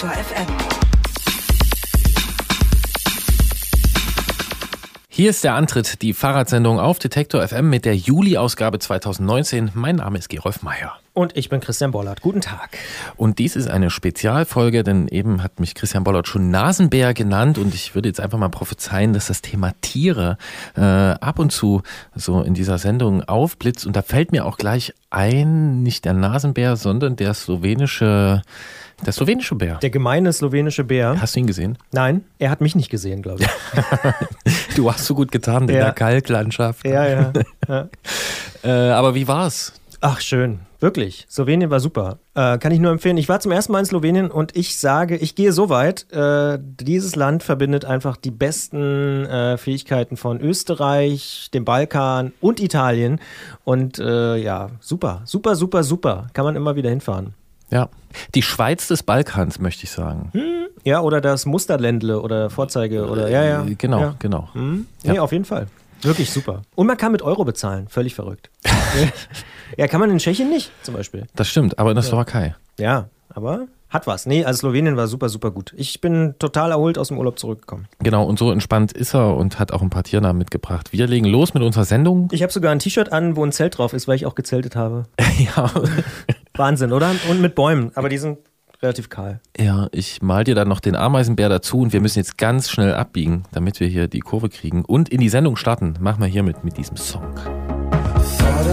Detektor FM. Hier ist der Antritt, die Fahrradsendung auf Detektor FM mit der Juli-Ausgabe 2019. Mein Name ist Gerolf Meyer. Und ich bin Christian Bollert. Guten Tag. Und dies ist eine Spezialfolge, denn eben hat mich Christian Bollert schon Nasenbär genannt und ich würde jetzt einfach mal prophezeien, dass das Thema Tiere äh, ab und zu so in dieser Sendung aufblitzt. Und da fällt mir auch gleich ein, nicht der Nasenbär, sondern der slowenische der slowenische Bär. Der gemeine slowenische Bär. Hast du ihn gesehen? Nein, er hat mich nicht gesehen, glaube ich. du hast so gut getan in Ja. der Kalklandschaft. ja, ja, ja. Äh, aber wie war's? Ach, schön. Wirklich. Slowenien war super. Äh, kann ich nur empfehlen. Ich war zum ersten Mal in Slowenien und ich sage, ich gehe so weit. Äh, dieses Land verbindet einfach die besten äh, Fähigkeiten von Österreich, dem Balkan und Italien. Und äh, ja, super, super, super, super. Kann man immer wieder hinfahren. Ja. Die Schweiz des Balkans, möchte ich sagen. Ja, oder das Musterländle oder Vorzeige oder ja, ja. Äh, Genau, ja. genau. Mhm. Nee, auf jeden Fall. Wirklich super. Und man kann mit Euro bezahlen. Völlig verrückt. ja, kann man in Tschechien nicht, zum Beispiel. Das stimmt, aber in der Slowakei. Ja, aber hat was. Nee, also Slowenien war super, super gut. Ich bin total erholt aus dem Urlaub zurückgekommen. Genau, und so entspannt ist er und hat auch ein paar Tiernamen mitgebracht. Wir legen los mit unserer Sendung. Ich habe sogar ein T-Shirt an, wo ein Zelt drauf ist, weil ich auch gezeltet habe. ja. Wahnsinn, oder? Und mit Bäumen, aber die sind relativ kahl. ja, ich mal dir dann noch den Ameisenbär dazu und wir müssen jetzt ganz schnell abbiegen, damit wir hier die Kurve kriegen und in die Sendung starten. Machen wir hiermit mit diesem Song. Thought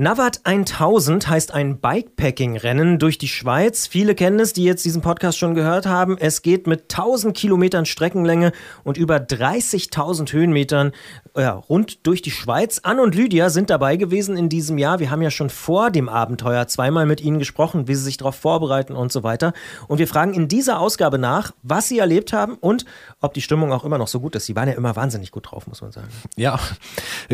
Navat 1000 heißt ein Bikepacking-Rennen durch die Schweiz. Viele kennen es, die jetzt diesen Podcast schon gehört haben. Es geht mit 1000 Kilometern Streckenlänge und über 30.000 Höhenmetern ja, rund durch die Schweiz. Anne und Lydia sind dabei gewesen in diesem Jahr. Wir haben ja schon vor dem Abenteuer zweimal mit ihnen gesprochen, wie sie sich darauf vorbereiten und so weiter. Und wir fragen in dieser Ausgabe nach, was sie erlebt haben und ob die Stimmung auch immer noch so gut ist. Sie waren ja immer wahnsinnig gut drauf, muss man sagen. Ja,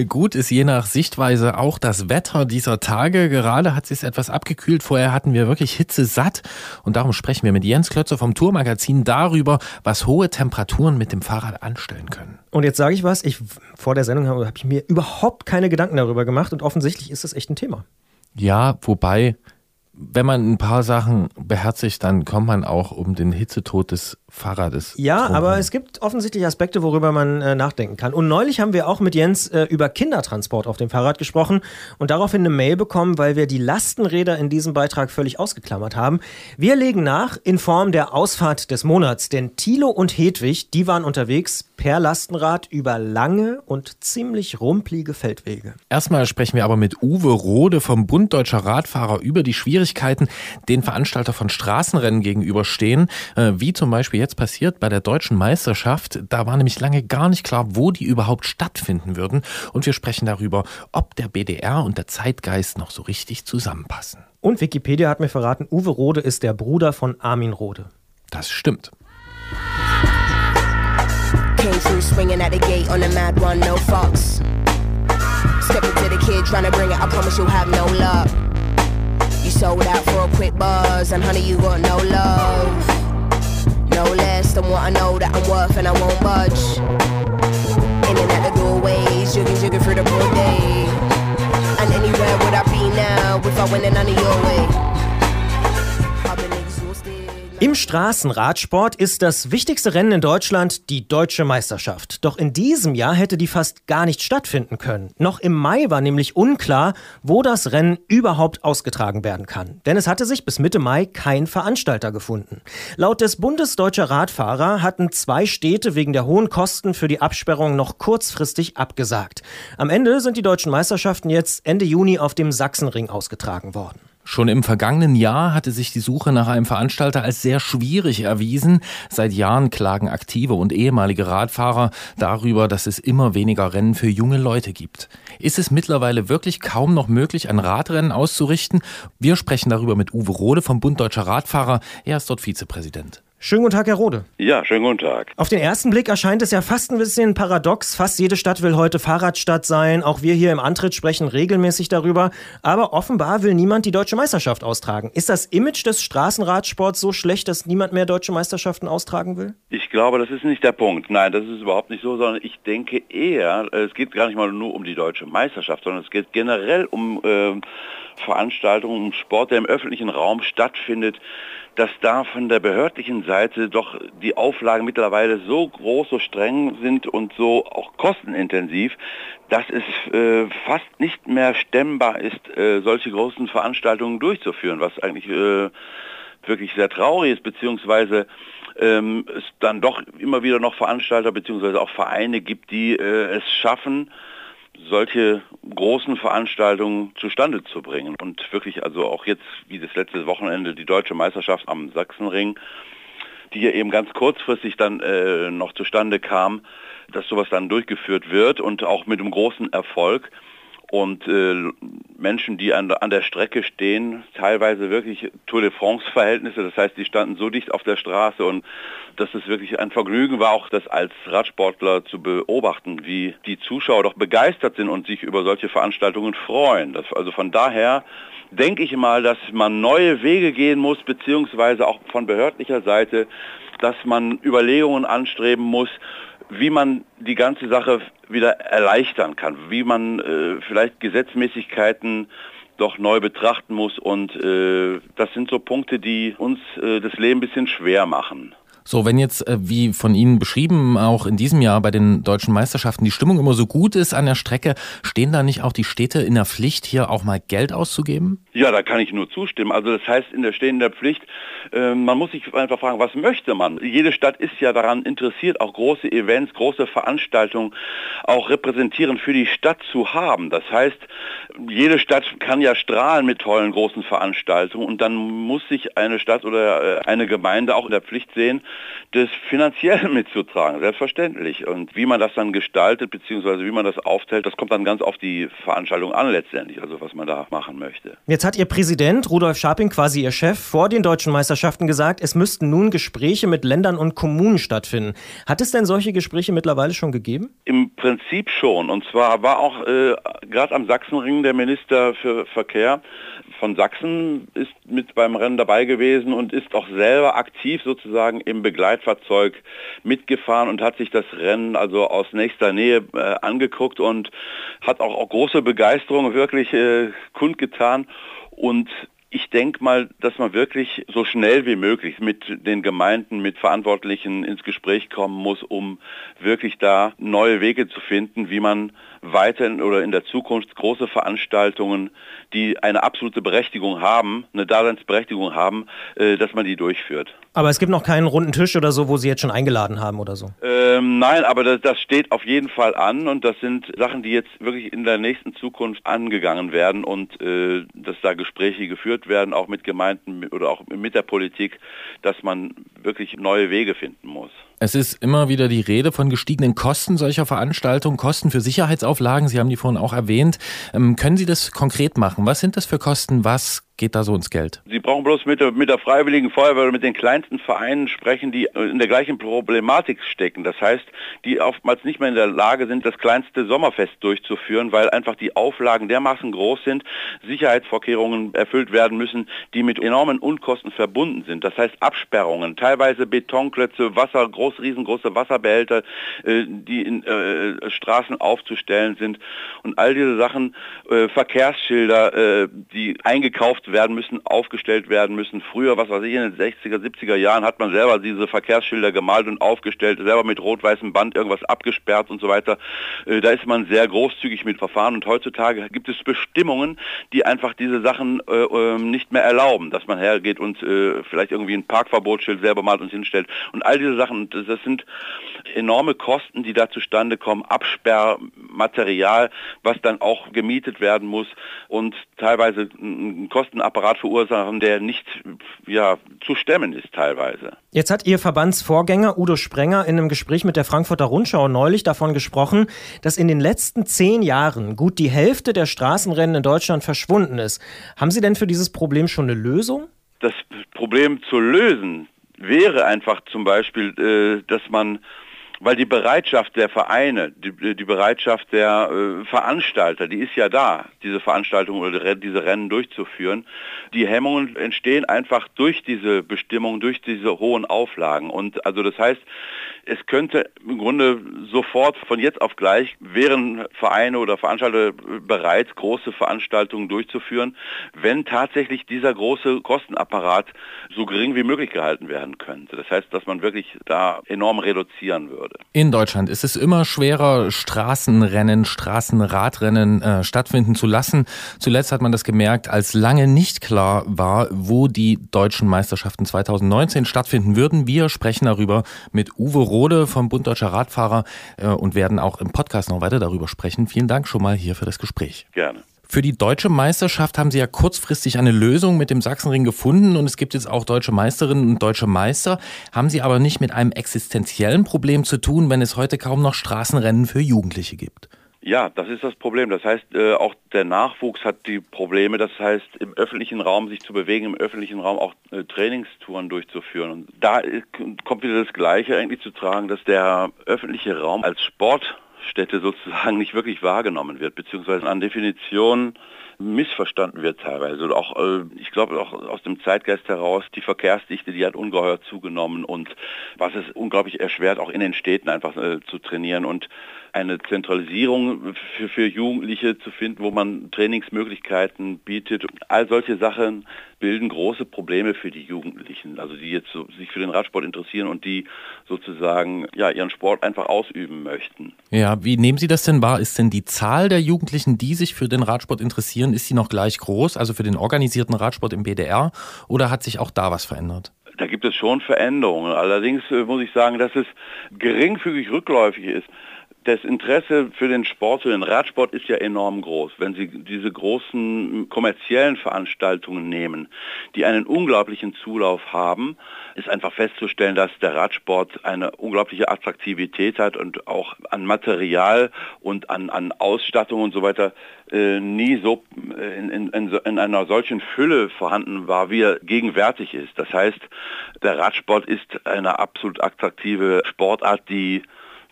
gut ist je nach Sichtweise auch das Wetter dieser Tage. Gerade hat es sich etwas abgekühlt. Vorher hatten wir wirklich Hitze satt. Und darum sprechen wir mit Jens Klötzer vom Tourmagazin darüber, was hohe Temperaturen mit dem Fahrrad anstellen können. Und jetzt sage ich was, ich, vor der Sendung habe, habe ich mir überhaupt keine Gedanken darüber gemacht und offensichtlich ist das echt ein Thema. Ja, wobei, wenn man ein paar Sachen beherzigt, dann kommt man auch um den Hitzetod des Fahrrades. Ja, drum aber es gibt offensichtlich Aspekte, worüber man äh, nachdenken kann. Und neulich haben wir auch mit Jens äh, über Kindertransport auf dem Fahrrad gesprochen und daraufhin eine Mail bekommen, weil wir die Lastenräder in diesem Beitrag völlig ausgeklammert haben. Wir legen nach in Form der Ausfahrt des Monats, denn Thilo und Hedwig, die waren unterwegs per Lastenrad über lange und ziemlich rumplige Feldwege. Erstmal sprechen wir aber mit Uwe Rode vom Bund Deutscher Radfahrer über die Schwierigkeiten, den Veranstalter von Straßenrennen gegenüberstehen, äh, wie zum Beispiel jetzt passiert bei der deutschen Meisterschaft. Da war nämlich lange gar nicht klar, wo die überhaupt stattfinden würden. Und wir sprechen darüber, ob der BDR und der Zeitgeist noch so richtig zusammenpassen. Und Wikipedia hat mir verraten, Uwe Rode ist der Bruder von Armin Rode. Das stimmt. Came through swinging at the gate on a mad one, no fucks. Stepping to the kid, trying to bring it. I promise you'll have no luck. You sold out for a quick buzz, and honey, you got no love. No less than what I know that I'm worth, and I won't budge. In and out the doorways, jigging, jigging through the broad day. And anywhere would I be now if I went in of your way? Im Straßenradsport ist das wichtigste Rennen in Deutschland die Deutsche Meisterschaft. Doch in diesem Jahr hätte die fast gar nicht stattfinden können. Noch im Mai war nämlich unklar, wo das Rennen überhaupt ausgetragen werden kann. Denn es hatte sich bis Mitte Mai kein Veranstalter gefunden. Laut des Bundes Deutscher Radfahrer hatten zwei Städte wegen der hohen Kosten für die Absperrung noch kurzfristig abgesagt. Am Ende sind die deutschen Meisterschaften jetzt Ende Juni auf dem Sachsenring ausgetragen worden. Schon im vergangenen Jahr hatte sich die Suche nach einem Veranstalter als sehr schwierig erwiesen. Seit Jahren klagen aktive und ehemalige Radfahrer darüber, dass es immer weniger Rennen für junge Leute gibt. Ist es mittlerweile wirklich kaum noch möglich, ein Radrennen auszurichten? Wir sprechen darüber mit Uwe Rode vom Bund Deutscher Radfahrer. Er ist dort Vizepräsident. Schönen guten Tag, Herr Rode. Ja, schönen guten Tag. Auf den ersten Blick erscheint es ja fast ein bisschen paradox. Fast jede Stadt will heute Fahrradstadt sein. Auch wir hier im Antritt sprechen regelmäßig darüber. Aber offenbar will niemand die deutsche Meisterschaft austragen. Ist das Image des Straßenradsports so schlecht, dass niemand mehr deutsche Meisterschaften austragen will? Ich glaube, das ist nicht der Punkt. Nein, das ist überhaupt nicht so, sondern ich denke eher, es geht gar nicht mal nur um die deutsche Meisterschaft, sondern es geht generell um äh, Veranstaltungen, um Sport, der im öffentlichen Raum stattfindet dass da von der behördlichen Seite doch die Auflagen mittlerweile so groß, so streng sind und so auch kostenintensiv, dass es äh, fast nicht mehr stemmbar ist, äh, solche großen Veranstaltungen durchzuführen, was eigentlich äh, wirklich sehr traurig ist, beziehungsweise ähm, es dann doch immer wieder noch Veranstalter beziehungsweise auch Vereine gibt, die äh, es schaffen, solche großen Veranstaltungen zustande zu bringen. Und wirklich also auch jetzt, wie das letzte Wochenende, die deutsche Meisterschaft am Sachsenring, die ja eben ganz kurzfristig dann äh, noch zustande kam, dass sowas dann durchgeführt wird und auch mit einem großen Erfolg und äh, Menschen, die an, an, der Strecke stehen, teilweise wirklich Tour de France-Verhältnisse, das heißt, die standen so dicht auf der Straße und dass es wirklich ein Vergnügen war, auch das als Radsportler zu beobachten, wie die Zuschauer doch begeistert sind und sich über solche Veranstaltungen freuen. Das, also von daher denke ich mal, dass man neue Wege gehen muss, beziehungsweise auch von behördlicher Seite, dass man Überlegungen anstreben muss, wie man die ganze Sache wieder erleichtern kann, wie man äh, vielleicht Gesetzmäßigkeiten doch neu betrachten muss. Und äh, das sind so Punkte, die uns äh, das Leben ein bisschen schwer machen. So, wenn jetzt, äh, wie von Ihnen beschrieben, auch in diesem Jahr bei den deutschen Meisterschaften die Stimmung immer so gut ist an der Strecke, stehen da nicht auch die Städte in der Pflicht, hier auch mal Geld auszugeben? Ja, da kann ich nur zustimmen. Also das heißt, in der stehenden Pflicht, äh, man muss sich einfach fragen, was möchte man? Jede Stadt ist ja daran interessiert, auch große Events, große Veranstaltungen auch repräsentierend für die Stadt zu haben. Das heißt, jede Stadt kann ja strahlen mit tollen großen Veranstaltungen und dann muss sich eine Stadt oder äh, eine Gemeinde auch in der Pflicht sehen, das finanziell mitzutragen, selbstverständlich. Und wie man das dann gestaltet, beziehungsweise wie man das aufteilt, das kommt dann ganz auf die Veranstaltung an letztendlich, also was man da machen möchte. Jetzt hat Ihr Präsident Rudolf Scharping, quasi Ihr Chef, vor den deutschen Meisterschaften gesagt, es müssten nun Gespräche mit Ländern und Kommunen stattfinden. Hat es denn solche Gespräche mittlerweile schon gegeben? Im Prinzip schon. Und zwar war auch äh, gerade am Sachsenring der Minister für Verkehr von Sachsen ist mit beim Rennen dabei gewesen und ist auch selber aktiv sozusagen im Begleitfahrzeug mitgefahren und hat sich das Rennen also aus nächster Nähe äh, angeguckt und hat auch, auch große Begeisterung wirklich äh, kundgetan. Und ich denke mal, dass man wirklich so schnell wie möglich mit den Gemeinden, mit Verantwortlichen ins Gespräch kommen muss, um wirklich da neue Wege zu finden, wie man weiter oder in der Zukunft große Veranstaltungen, die eine absolute Berechtigung haben, eine Daseinsberechtigung haben, äh, dass man die durchführt. Aber es gibt noch keinen runden Tisch oder so, wo Sie jetzt schon eingeladen haben oder so? Ähm, nein, aber das, das, steht auf jeden Fall an und das sind Sachen, die jetzt wirklich in der nächsten Zukunft angegangen werden und äh, dass da Gespräche geführt werden, auch mit Gemeinden oder auch mit der Politik, dass man wirklich neue Wege finden muss. Es ist immer wieder die Rede von gestiegenen Kosten solcher Veranstaltungen, Kosten für Sicherheitsauflagen. Sie haben die vorhin auch erwähnt. Ähm, können Sie das konkret machen? Was sind das für Kosten? Was geht da so ins Geld? Sie brauchen bloß mit der, mit der Freiwilligen Feuerwehr oder mit den kleinsten Vereinen sprechen, die in der gleichen Problematik stecken. Das heißt, die oftmals nicht mehr in der Lage sind, das kleinste Sommerfest durchzuführen, weil einfach die Auflagen dermaßen groß sind, Sicherheitsvorkehrungen erfüllt werden müssen, die mit enormen Unkosten verbunden sind. Das heißt Absperrungen, teilweise Betonklötze, Wasser, groß, riesengroße Wasserbehälter, äh, die in äh, Straßen aufzustellen sind und all diese Sachen, äh, Verkehrsschilder, äh, die eingekauft werden müssen, aufgestellt werden müssen. Früher, was weiß ich, in den 60er, 70er Jahren hat man selber diese Verkehrsschilder gemalt und aufgestellt, selber mit rot-weißem Band irgendwas abgesperrt und so weiter. Äh, da ist man sehr großzügig mit Verfahren und heutzutage gibt es Bestimmungen, die einfach diese Sachen äh, ähm, nicht mehr erlauben, dass man hergeht und äh, vielleicht irgendwie ein Parkverbotsschild selber malt und hinstellt und all diese Sachen, das sind enorme Kosten, die da zustande kommen, Absperrmaterial, was dann auch gemietet werden muss und teilweise ein Kosten Kostenapparat verursachen, der nicht ja, zu stemmen ist teilweise. Jetzt hat Ihr Verbandsvorgänger Udo Sprenger in einem Gespräch mit der Frankfurter Rundschau neulich davon gesprochen, dass in den letzten zehn Jahren gut die Hälfte der Straßenrennen in Deutschland verschwunden ist. Haben Sie denn für dieses Problem schon eine Lösung? Das Problem zu lösen wäre einfach zum Beispiel, äh, dass man weil die Bereitschaft der Vereine, die, die Bereitschaft der äh, Veranstalter, die ist ja da, diese Veranstaltungen oder diese Rennen durchzuführen. Die Hemmungen entstehen einfach durch diese Bestimmung, durch diese hohen Auflagen. Und also das heißt, es könnte im Grunde sofort von jetzt auf gleich wären Vereine oder Veranstalter bereit, große Veranstaltungen durchzuführen, wenn tatsächlich dieser große Kostenapparat so gering wie möglich gehalten werden könnte. Das heißt, dass man wirklich da enorm reduzieren würde. In Deutschland ist es immer schwerer, Straßenrennen, Straßenradrennen äh, stattfinden zu lassen. Zuletzt hat man das gemerkt, als lange nicht klar war, wo die deutschen Meisterschaften 2019 stattfinden würden. Wir sprechen darüber mit Uwe Rode vom Bund Deutscher Radfahrer äh, und werden auch im Podcast noch weiter darüber sprechen. Vielen Dank schon mal hier für das Gespräch. Gerne. Für die deutsche Meisterschaft haben Sie ja kurzfristig eine Lösung mit dem Sachsenring gefunden und es gibt jetzt auch deutsche Meisterinnen und deutsche Meister. Haben Sie aber nicht mit einem existenziellen Problem zu tun, wenn es heute kaum noch Straßenrennen für Jugendliche gibt? Ja, das ist das Problem. Das heißt, äh, auch der Nachwuchs hat die Probleme. Das heißt, im öffentlichen Raum sich zu bewegen, im öffentlichen Raum auch äh, Trainingstouren durchzuführen. Und da kommt wieder das Gleiche eigentlich zu tragen, dass der öffentliche Raum als Sportstätte sozusagen nicht wirklich wahrgenommen wird, beziehungsweise an Definition missverstanden wird teilweise. Und auch, äh, ich glaube auch aus dem Zeitgeist heraus, die Verkehrsdichte, die hat ungeheuer zugenommen und was es unglaublich erschwert, auch in den Städten einfach äh, zu trainieren und eine Zentralisierung für, für Jugendliche zu finden, wo man Trainingsmöglichkeiten bietet. All solche Sachen bilden große Probleme für die Jugendlichen, also die jetzt so, sich für den Radsport interessieren und die sozusagen ja, ihren Sport einfach ausüben möchten. Ja, wie nehmen Sie das denn wahr? Ist denn die Zahl der Jugendlichen, die sich für den Radsport interessieren, ist sie noch gleich groß, also für den organisierten Radsport im BDR, oder hat sich auch da was verändert? Da gibt es schon Veränderungen. Allerdings äh, muss ich sagen, dass es geringfügig rückläufig ist das Interesse für den Sport, für den Radsport ist ja enorm groß. Wenn Sie diese großen kommerziellen Veranstaltungen nehmen, die einen unglaublichen Zulauf haben, ist einfach festzustellen, dass der Radsport eine unglaubliche Attraktivität hat und auch an Material und an, an Ausstattung und so weiter äh, nie so äh, in, in, in einer solchen Fülle vorhanden war, wie er gegenwärtig ist. Das heißt, der Radsport ist eine absolut attraktive Sportart, die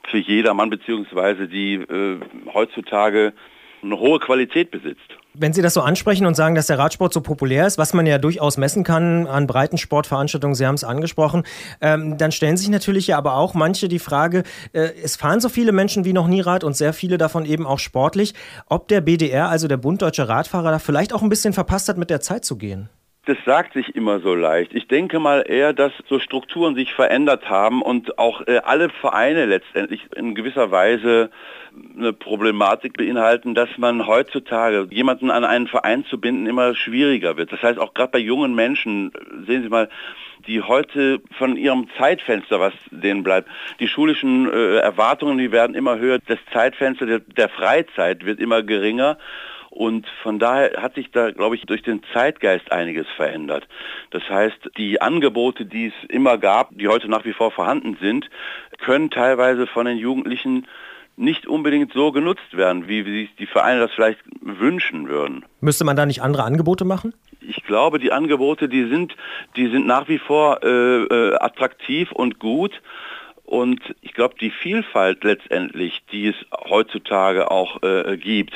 für jedermann beziehungsweise die äh, heutzutage eine hohe Qualität besitzt. Wenn Sie das so ansprechen und sagen, dass der Radsport so populär ist, was man ja durchaus messen kann an breiten Sportveranstaltungen, Sie haben es angesprochen, ähm, dann stellen sich natürlich ja aber auch manche die Frage, äh, es fahren so viele Menschen wie noch nie Rad und sehr viele davon eben auch sportlich, ob der BDR, also der Bund Deutscher Radfahrer, da vielleicht auch ein bisschen verpasst hat, mit der Zeit zu gehen. Das sagt sich immer so leicht. Ich denke mal eher, dass so Strukturen sich verändert haben und auch äh, alle Vereine letztendlich in gewisser Weise eine Problematik beinhalten, dass man heutzutage jemanden an einen Verein zu binden immer schwieriger wird. Das heißt auch gerade bei jungen Menschen, sehen Sie mal, die heute von ihrem Zeitfenster, was denen bleibt, die schulischen äh, Erwartungen, die werden immer höher, das Zeitfenster der, der Freizeit wird immer geringer und von daher hat sich da, glaube ich, durch den Zeitgeist einiges verändert. Das heißt, die Angebote, die es immer gab, die heute nach wie vor vorhanden sind, können teilweise von den Jugendlichen nicht unbedingt so genutzt werden, wie sich die Vereine das vielleicht wünschen würden. Müsste man da nicht andere Angebote machen? Ich glaube, die Angebote, die sind, die sind nach wie vor äh, äh, attraktiv und gut. Und ich glaube, die Vielfalt letztendlich, die es heutzutage auch äh, gibt,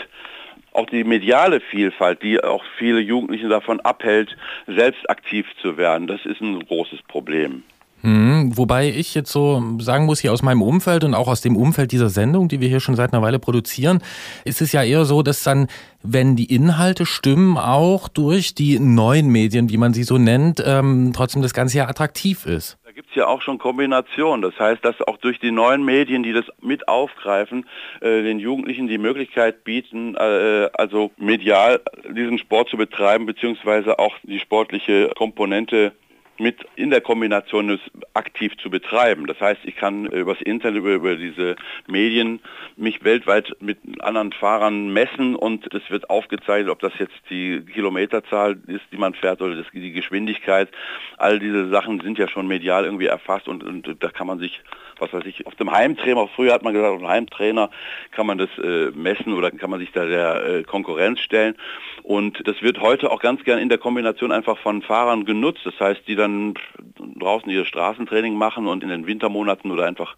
auch die mediale Vielfalt, die auch viele Jugendliche davon abhält, selbst aktiv zu werden, das ist ein großes Problem. Hm, wobei ich jetzt so sagen muss, hier aus meinem Umfeld und auch aus dem Umfeld dieser Sendung, die wir hier schon seit einer Weile produzieren, ist es ja eher so, dass dann, wenn die Inhalte stimmen, auch durch die neuen Medien, wie man sie so nennt, ähm, trotzdem das Ganze ja attraktiv ist gibt es ja auch schon Kombinationen. Das heißt, dass auch durch die neuen Medien, die das mit aufgreifen, äh, den Jugendlichen die Möglichkeit bieten, äh, also medial diesen Sport zu betreiben, beziehungsweise auch die sportliche Komponente mit in der Kombination es aktiv zu betreiben. Das heißt, ich kann übers Internet, über, über diese Medien mich weltweit mit anderen Fahrern messen und es wird aufgezeichnet, ob das jetzt die Kilometerzahl ist, die man fährt oder das, die Geschwindigkeit. All diese Sachen sind ja schon medial irgendwie erfasst und, und da kann man sich, was weiß ich, auf dem Heimtrainer, früher hat man gesagt, auf dem Heimtrainer kann man das äh, messen oder kann man sich da der äh, Konkurrenz stellen. Und das wird heute auch ganz gern in der Kombination einfach von Fahrern genutzt. Das heißt, die dann draußen ihr Straßentraining machen und in den Wintermonaten oder einfach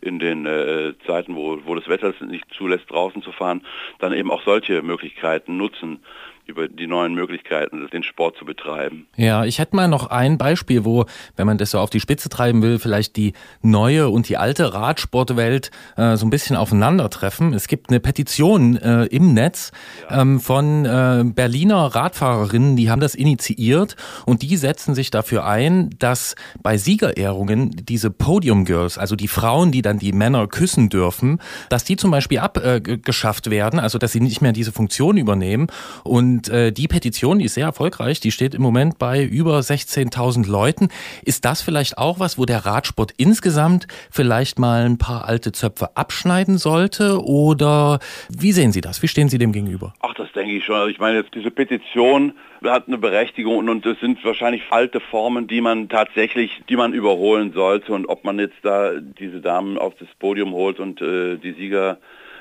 in den äh, Zeiten, wo, wo das Wetter es nicht zulässt, draußen zu fahren, dann eben auch solche Möglichkeiten nutzen über die neuen Möglichkeiten, den Sport zu betreiben. Ja, ich hätte mal noch ein Beispiel, wo, wenn man das so auf die Spitze treiben will, vielleicht die neue und die alte Radsportwelt äh, so ein bisschen aufeinandertreffen. Es gibt eine Petition äh, im Netz ja. ähm, von äh, Berliner Radfahrerinnen, die haben das initiiert und die setzen sich dafür ein, dass bei Siegerehrungen diese Podium Girls, also die Frauen, die dann die Männer küssen dürfen, dass die zum Beispiel abgeschafft werden, also dass sie nicht mehr diese Funktion übernehmen und und äh, die Petition, die ist sehr erfolgreich, die steht im Moment bei über 16.000 Leuten. Ist das vielleicht auch was, wo der Radsport insgesamt vielleicht mal ein paar alte Zöpfe abschneiden sollte? Oder wie sehen Sie das? Wie stehen Sie dem gegenüber? Ach, das denke ich schon. Also ich meine, jetzt diese Petition hat eine Berechtigung und es sind wahrscheinlich alte Formen, die man tatsächlich, die man überholen sollte. Und ob man jetzt da diese Damen auf das Podium holt und äh, die Sieger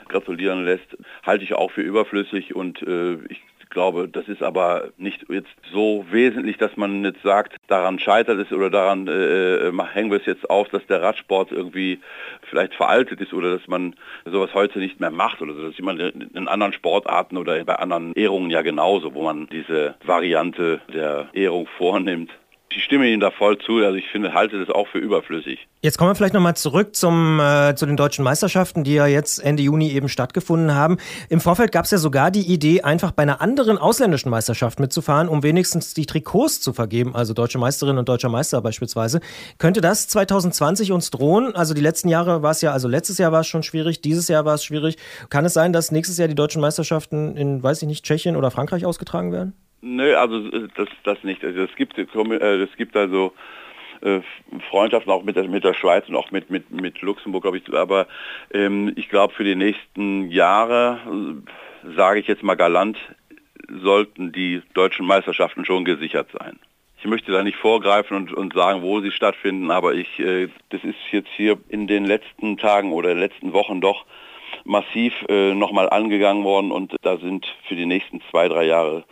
gratulieren lässt, halte ich auch für überflüssig und äh, ich glaube, das ist aber nicht jetzt so wesentlich, dass man jetzt sagt, daran scheitert es oder daran äh, äh hängen wir es jetzt auf, dass der Radsport irgendwie vielleicht veraltet ist oder dass man sowas heute nicht mehr macht oder so. Das sieht man in anderen Sportarten oder bei anderen Ehrungen ja genauso, wo man diese Variante der Ehrung vornimmt. Ich stimme Ihnen da voll zu. Also ich finde, halte das auch für überflüssig. Jetzt kommen wir vielleicht nochmal zurück zum, äh, zu den deutschen Meisterschaften, die ja jetzt Ende Juni eben stattgefunden haben. Im Vorfeld gab es ja sogar die Idee, einfach bei einer anderen ausländischen Meisterschaft mitzufahren, um wenigstens die Trikots zu vergeben, also deutsche Meisterin und deutscher Meister beispielsweise. Könnte das 2020 uns drohen? Also die letzten Jahre war es ja, also letztes Jahr war es schon schwierig, dieses Jahr war es schwierig. Kann es sein, dass nächstes Jahr die deutschen Meisterschaften in, weiß ich nicht, Tschechien oder Frankreich ausgetragen werden? Nö, also äh, das, das nicht. Also es gibt, äh, es gibt also äh, Freundschaften auch mit der, mit der Schweiz und auch mit, mit, mit Luxemburg, glaube ich. Aber ähm, ich glaube, für die nächsten Jahre, sage ich jetzt mal galant, sollten die deutschen Meisterschaften schon gesichert sein. Ich möchte da nicht vorgreifen und, und sagen, wo sie stattfinden, aber ich, äh, das ist jetzt hier in den letzten Tagen oder letzten Wochen doch massiv äh, nochmal angegangen worden und da sind für die nächsten zwei, drei Jahre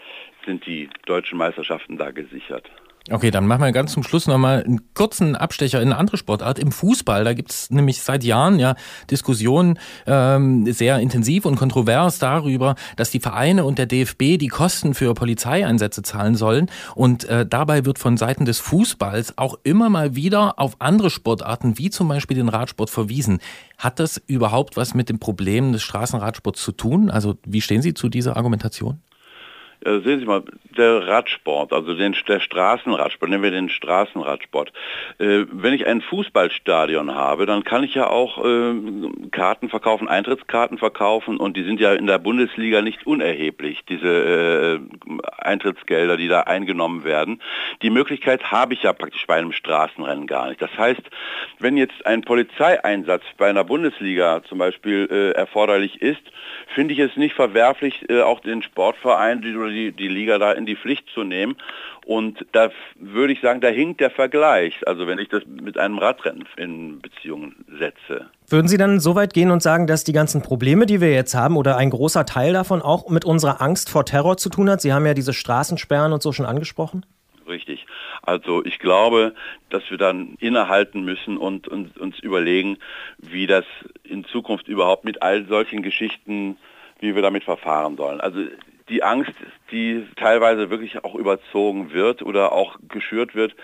sind die deutschen Meisterschaften da gesichert. Okay, dann machen wir ganz zum Schluss nochmal einen kurzen Abstecher in eine andere Sportart. Im Fußball, da gibt es nämlich seit Jahren ja Diskussionen ähm, sehr intensiv und kontrovers darüber, dass die Vereine und der DFB die Kosten für Polizeieinsätze zahlen sollen. Und äh, dabei wird von Seiten des Fußballs auch immer mal wieder auf andere Sportarten, wie zum Beispiel den Radsport, verwiesen. Hat das überhaupt was mit dem Problem des Straßenradsports zu tun? Also wie stehen Sie zu dieser Argumentation? Ja, sehen Sie mal, der Radsport, also den, der Straßenradsport, nennen wir den Straßenradsport. Äh, wenn ich ein Fußballstadion habe, dann kann ich ja auch äh, Karten verkaufen, Eintrittskarten verkaufen und die sind ja in der Bundesliga nicht unerheblich, diese äh, Eintrittsgelder, die da eingenommen werden. Die Möglichkeit habe ich ja praktisch bei einem Straßenrennen gar nicht. Das heißt, wenn jetzt ein Polizeieinsatz bei einer Bundesliga zum Beispiel äh, erforderlich ist, finde ich es nicht verwerflich, äh, auch den Sportverein die, die, die Liga da in die Pflicht zu nehmen. Und da würde ich sagen, da hinkt der Vergleich, also wenn ich das mit einem Radrennen in Beziehung setze. Würden Sie dann so weit gehen und sagen, dass die ganzen Probleme, die wir jetzt haben, oder ein großer Teil davon auch mit unserer Angst vor Terror zu tun hat? Sie haben ja diese Straßensperren und so schon angesprochen. Richtig. Also ich glaube, dass wir dann innehalten müssen und, und uns überlegen, wie das in Zukunft überhaupt mit all solchen Geschichten, wie wir damit verfahren sollen. Also die Angst, die teilweise wirklich auch überzogen wird oder auch geschürt wird,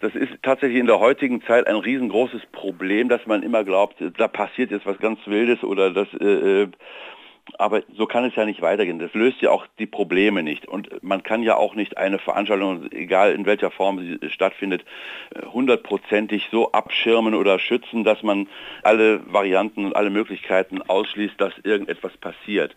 das ist tatsächlich in der heutigen Zeit ein riesengroßes Problem, dass man immer glaubt, da passiert jetzt was ganz Wildes oder dass äh, äh Aber so kann es ja nicht weitergehen. Das löst ja auch die Probleme nicht. Und man kann ja auch nicht eine Veranstaltung, egal in welcher Form sie stattfindet, hundertprozentig so abschirmen oder schützen, dass man alle Varianten und alle Möglichkeiten ausschließt, dass irgendetwas passiert.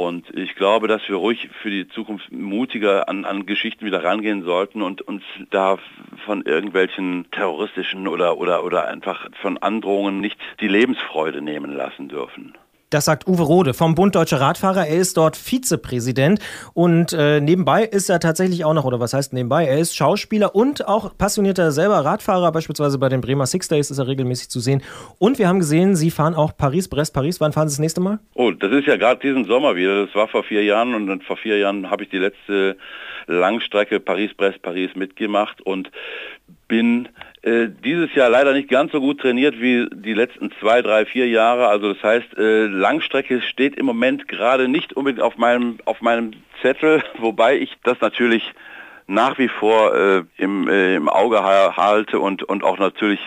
Und ich glaube, dass wir ruhig für die Zukunft mutiger an, an Geschichten wieder rangehen sollten und uns da von irgendwelchen terroristischen oder, oder, oder einfach von Androhungen nicht die Lebensfreude nehmen lassen dürfen. Das sagt Uwe Rode vom Bund Deutscher Radfahrer. Er ist dort Vizepräsident und äh, nebenbei ist er tatsächlich auch noch, oder was heißt nebenbei? Er ist Schauspieler und auch passionierter selber Radfahrer. Beispielsweise bei den Bremer Six Days ist er regelmäßig zu sehen. Und wir haben gesehen, Sie fahren auch Paris, Brest, Paris. Wann fahren Sie das nächste Mal? Oh, das ist ja gerade diesen Sommer wieder. Das war vor vier Jahren und dann vor vier Jahren habe ich die letzte Langstrecke Paris, Brest, Paris mitgemacht und bin äh, dieses Jahr leider nicht ganz so gut trainiert wie die letzten zwei, drei, vier Jahre. Also das heißt, äh, Langstrecke steht im Moment gerade nicht unbedingt auf meinem, auf meinem Zettel, wobei ich das natürlich nach wie vor äh, im, äh, im Auge halte und, und auch natürlich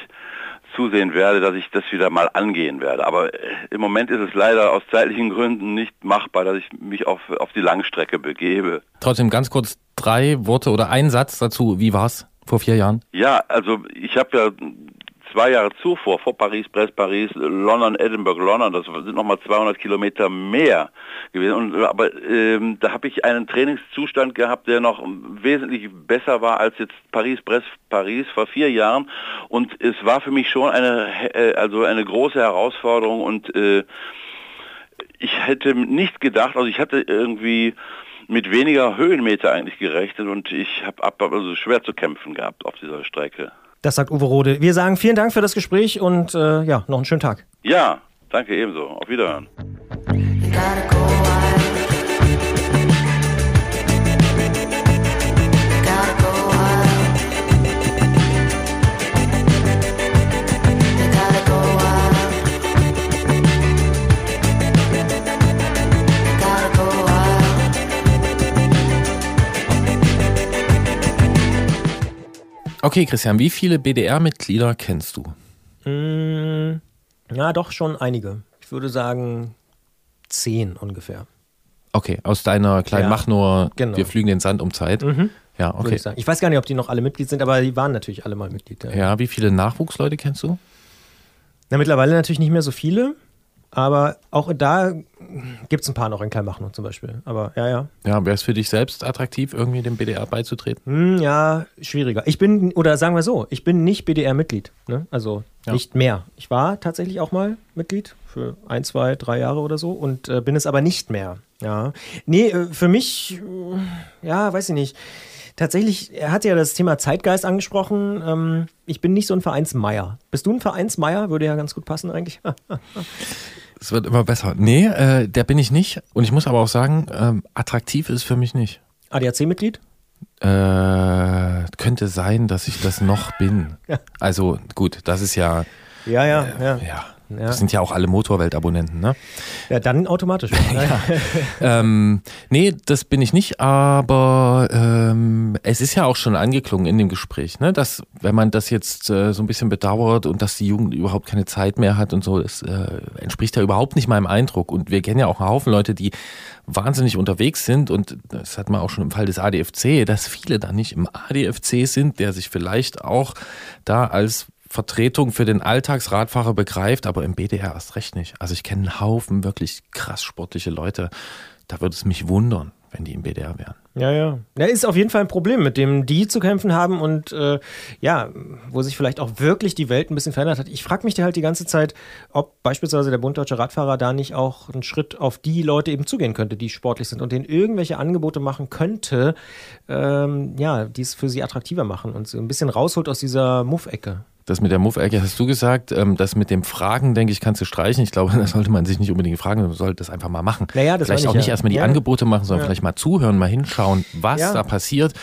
zusehen werde, dass ich das wieder mal angehen werde. Aber äh, im Moment ist es leider aus zeitlichen Gründen nicht machbar, dass ich mich auf, auf die Langstrecke begebe. Trotzdem ganz kurz drei Worte oder ein Satz dazu. Wie war's? Vor vier Jahren? Ja, also ich habe ja zwei Jahre zuvor, vor Paris, Brest, Paris, London, Edinburgh, London, das sind nochmal 200 Kilometer mehr gewesen. Und, aber ähm, da habe ich einen Trainingszustand gehabt, der noch wesentlich besser war als jetzt Paris, Brest, Paris vor vier Jahren. Und es war für mich schon eine, äh, also eine große Herausforderung und äh, ich hätte nicht gedacht, also ich hatte irgendwie mit weniger Höhenmeter eigentlich gerechnet und ich habe also schwer zu kämpfen gehabt auf dieser Strecke. Das sagt Uwe Rode. Wir sagen vielen Dank für das Gespräch und äh, ja, noch einen schönen Tag. Ja, danke ebenso. Auf Wiederhören. Okay, Christian, wie viele BDR-Mitglieder kennst du? Mm, ja, doch schon einige. Ich würde sagen zehn ungefähr. Okay, aus deiner kleinen Ja, Machnur, genau. wir flügen den Sand um Zeit. Mhm, Ja, okay. ich. Ich weiß gar nicht, ob die noch alle Mitglied sind, aber die waren natürlich alle mal Mitglied. Ja. Ja, wie viele Nachwuchsleute kennst du? Na, mittlerweile natürlich nicht mehr so viele, aber auch da gibt es ein paar noch in Kleinmachnow zum Beispiel. Aber ja, ja. Ja, wäre es für dich selbst attraktiv, irgendwie dem BDR beizutreten? Hm, ja, schwieriger. Ich bin, oder sagen wir so, ich bin nicht BDR-Mitglied. Ne? Also Ja. nicht mehr. Ich war tatsächlich auch mal Mitglied für ein, zwei, drei Jahre oder so und äh, bin es aber nicht mehr. Ja. Nee, äh, für mich, äh, ja, weiß ich nicht. Tatsächlich, er hat ja das Thema Zeitgeist angesprochen. Ähm, ich bin nicht so ein Vereinsmeier. Bist du ein Vereinsmeier? Würde ja ganz gut passen eigentlich. Es wird immer besser. Nee, äh, der bin ich nicht. Und ich muss aber auch sagen, ähm, attraktiv ist für mich nicht. ADAC-Mitglied? Äh, könnte sein, dass ich das noch bin. Ja. Also gut, das ist ja, Ja, ja, ja. ja, Ja. das sind ja auch alle Motorwelt-Abonnenten, ne? Ja, dann automatisch. ähm, nee, das bin ich nicht, aber ähm, es ist ja auch schon angeklungen in dem Gespräch, ne, dass wenn man das jetzt äh, so ein bisschen bedauert und dass die Jugend überhaupt keine Zeit mehr hat und so, das äh, entspricht ja überhaupt nicht meinem Eindruck. Und wir kennen ja auch einen Haufen Leute, die wahnsinnig unterwegs sind und das hat man auch schon im Fall des ADFC, dass viele da nicht im ADFC sind, der sich vielleicht auch da als Vertretung für den Alltagsradfahrer begreift, aber im BDR erst recht nicht. Also ich kenne einen Haufen wirklich krass sportliche Leute. Da würde es mich wundern, wenn die im BDR wären. Ja, ja. Ja, ist auf jeden Fall ein Problem, mit dem die zu kämpfen haben und äh, ja, wo sich vielleicht auch wirklich die Welt ein bisschen verändert hat. Ich frage mich da halt die ganze Zeit, ob beispielsweise der Bund Deutscher Radfahrer da nicht auch einen Schritt auf die Leute eben zugehen könnte, die sportlich sind und denen irgendwelche Angebote machen könnte, ähm, ja, die es für sie attraktiver machen und so ein bisschen rausholt aus dieser Muff-Ecke. Das mit der Muff-Ecke hast du gesagt. Ähm, das mit dem Fragen, denke ich, kannst du streichen. Ich glaube, da sollte man sich nicht unbedingt fragen, man sollte das einfach mal machen. Naja, das vielleicht auch ich nicht ja. erstmal die Ja. Angebote machen, sondern Ja. vielleicht mal zuhören, mal hinschauen, was da passiert.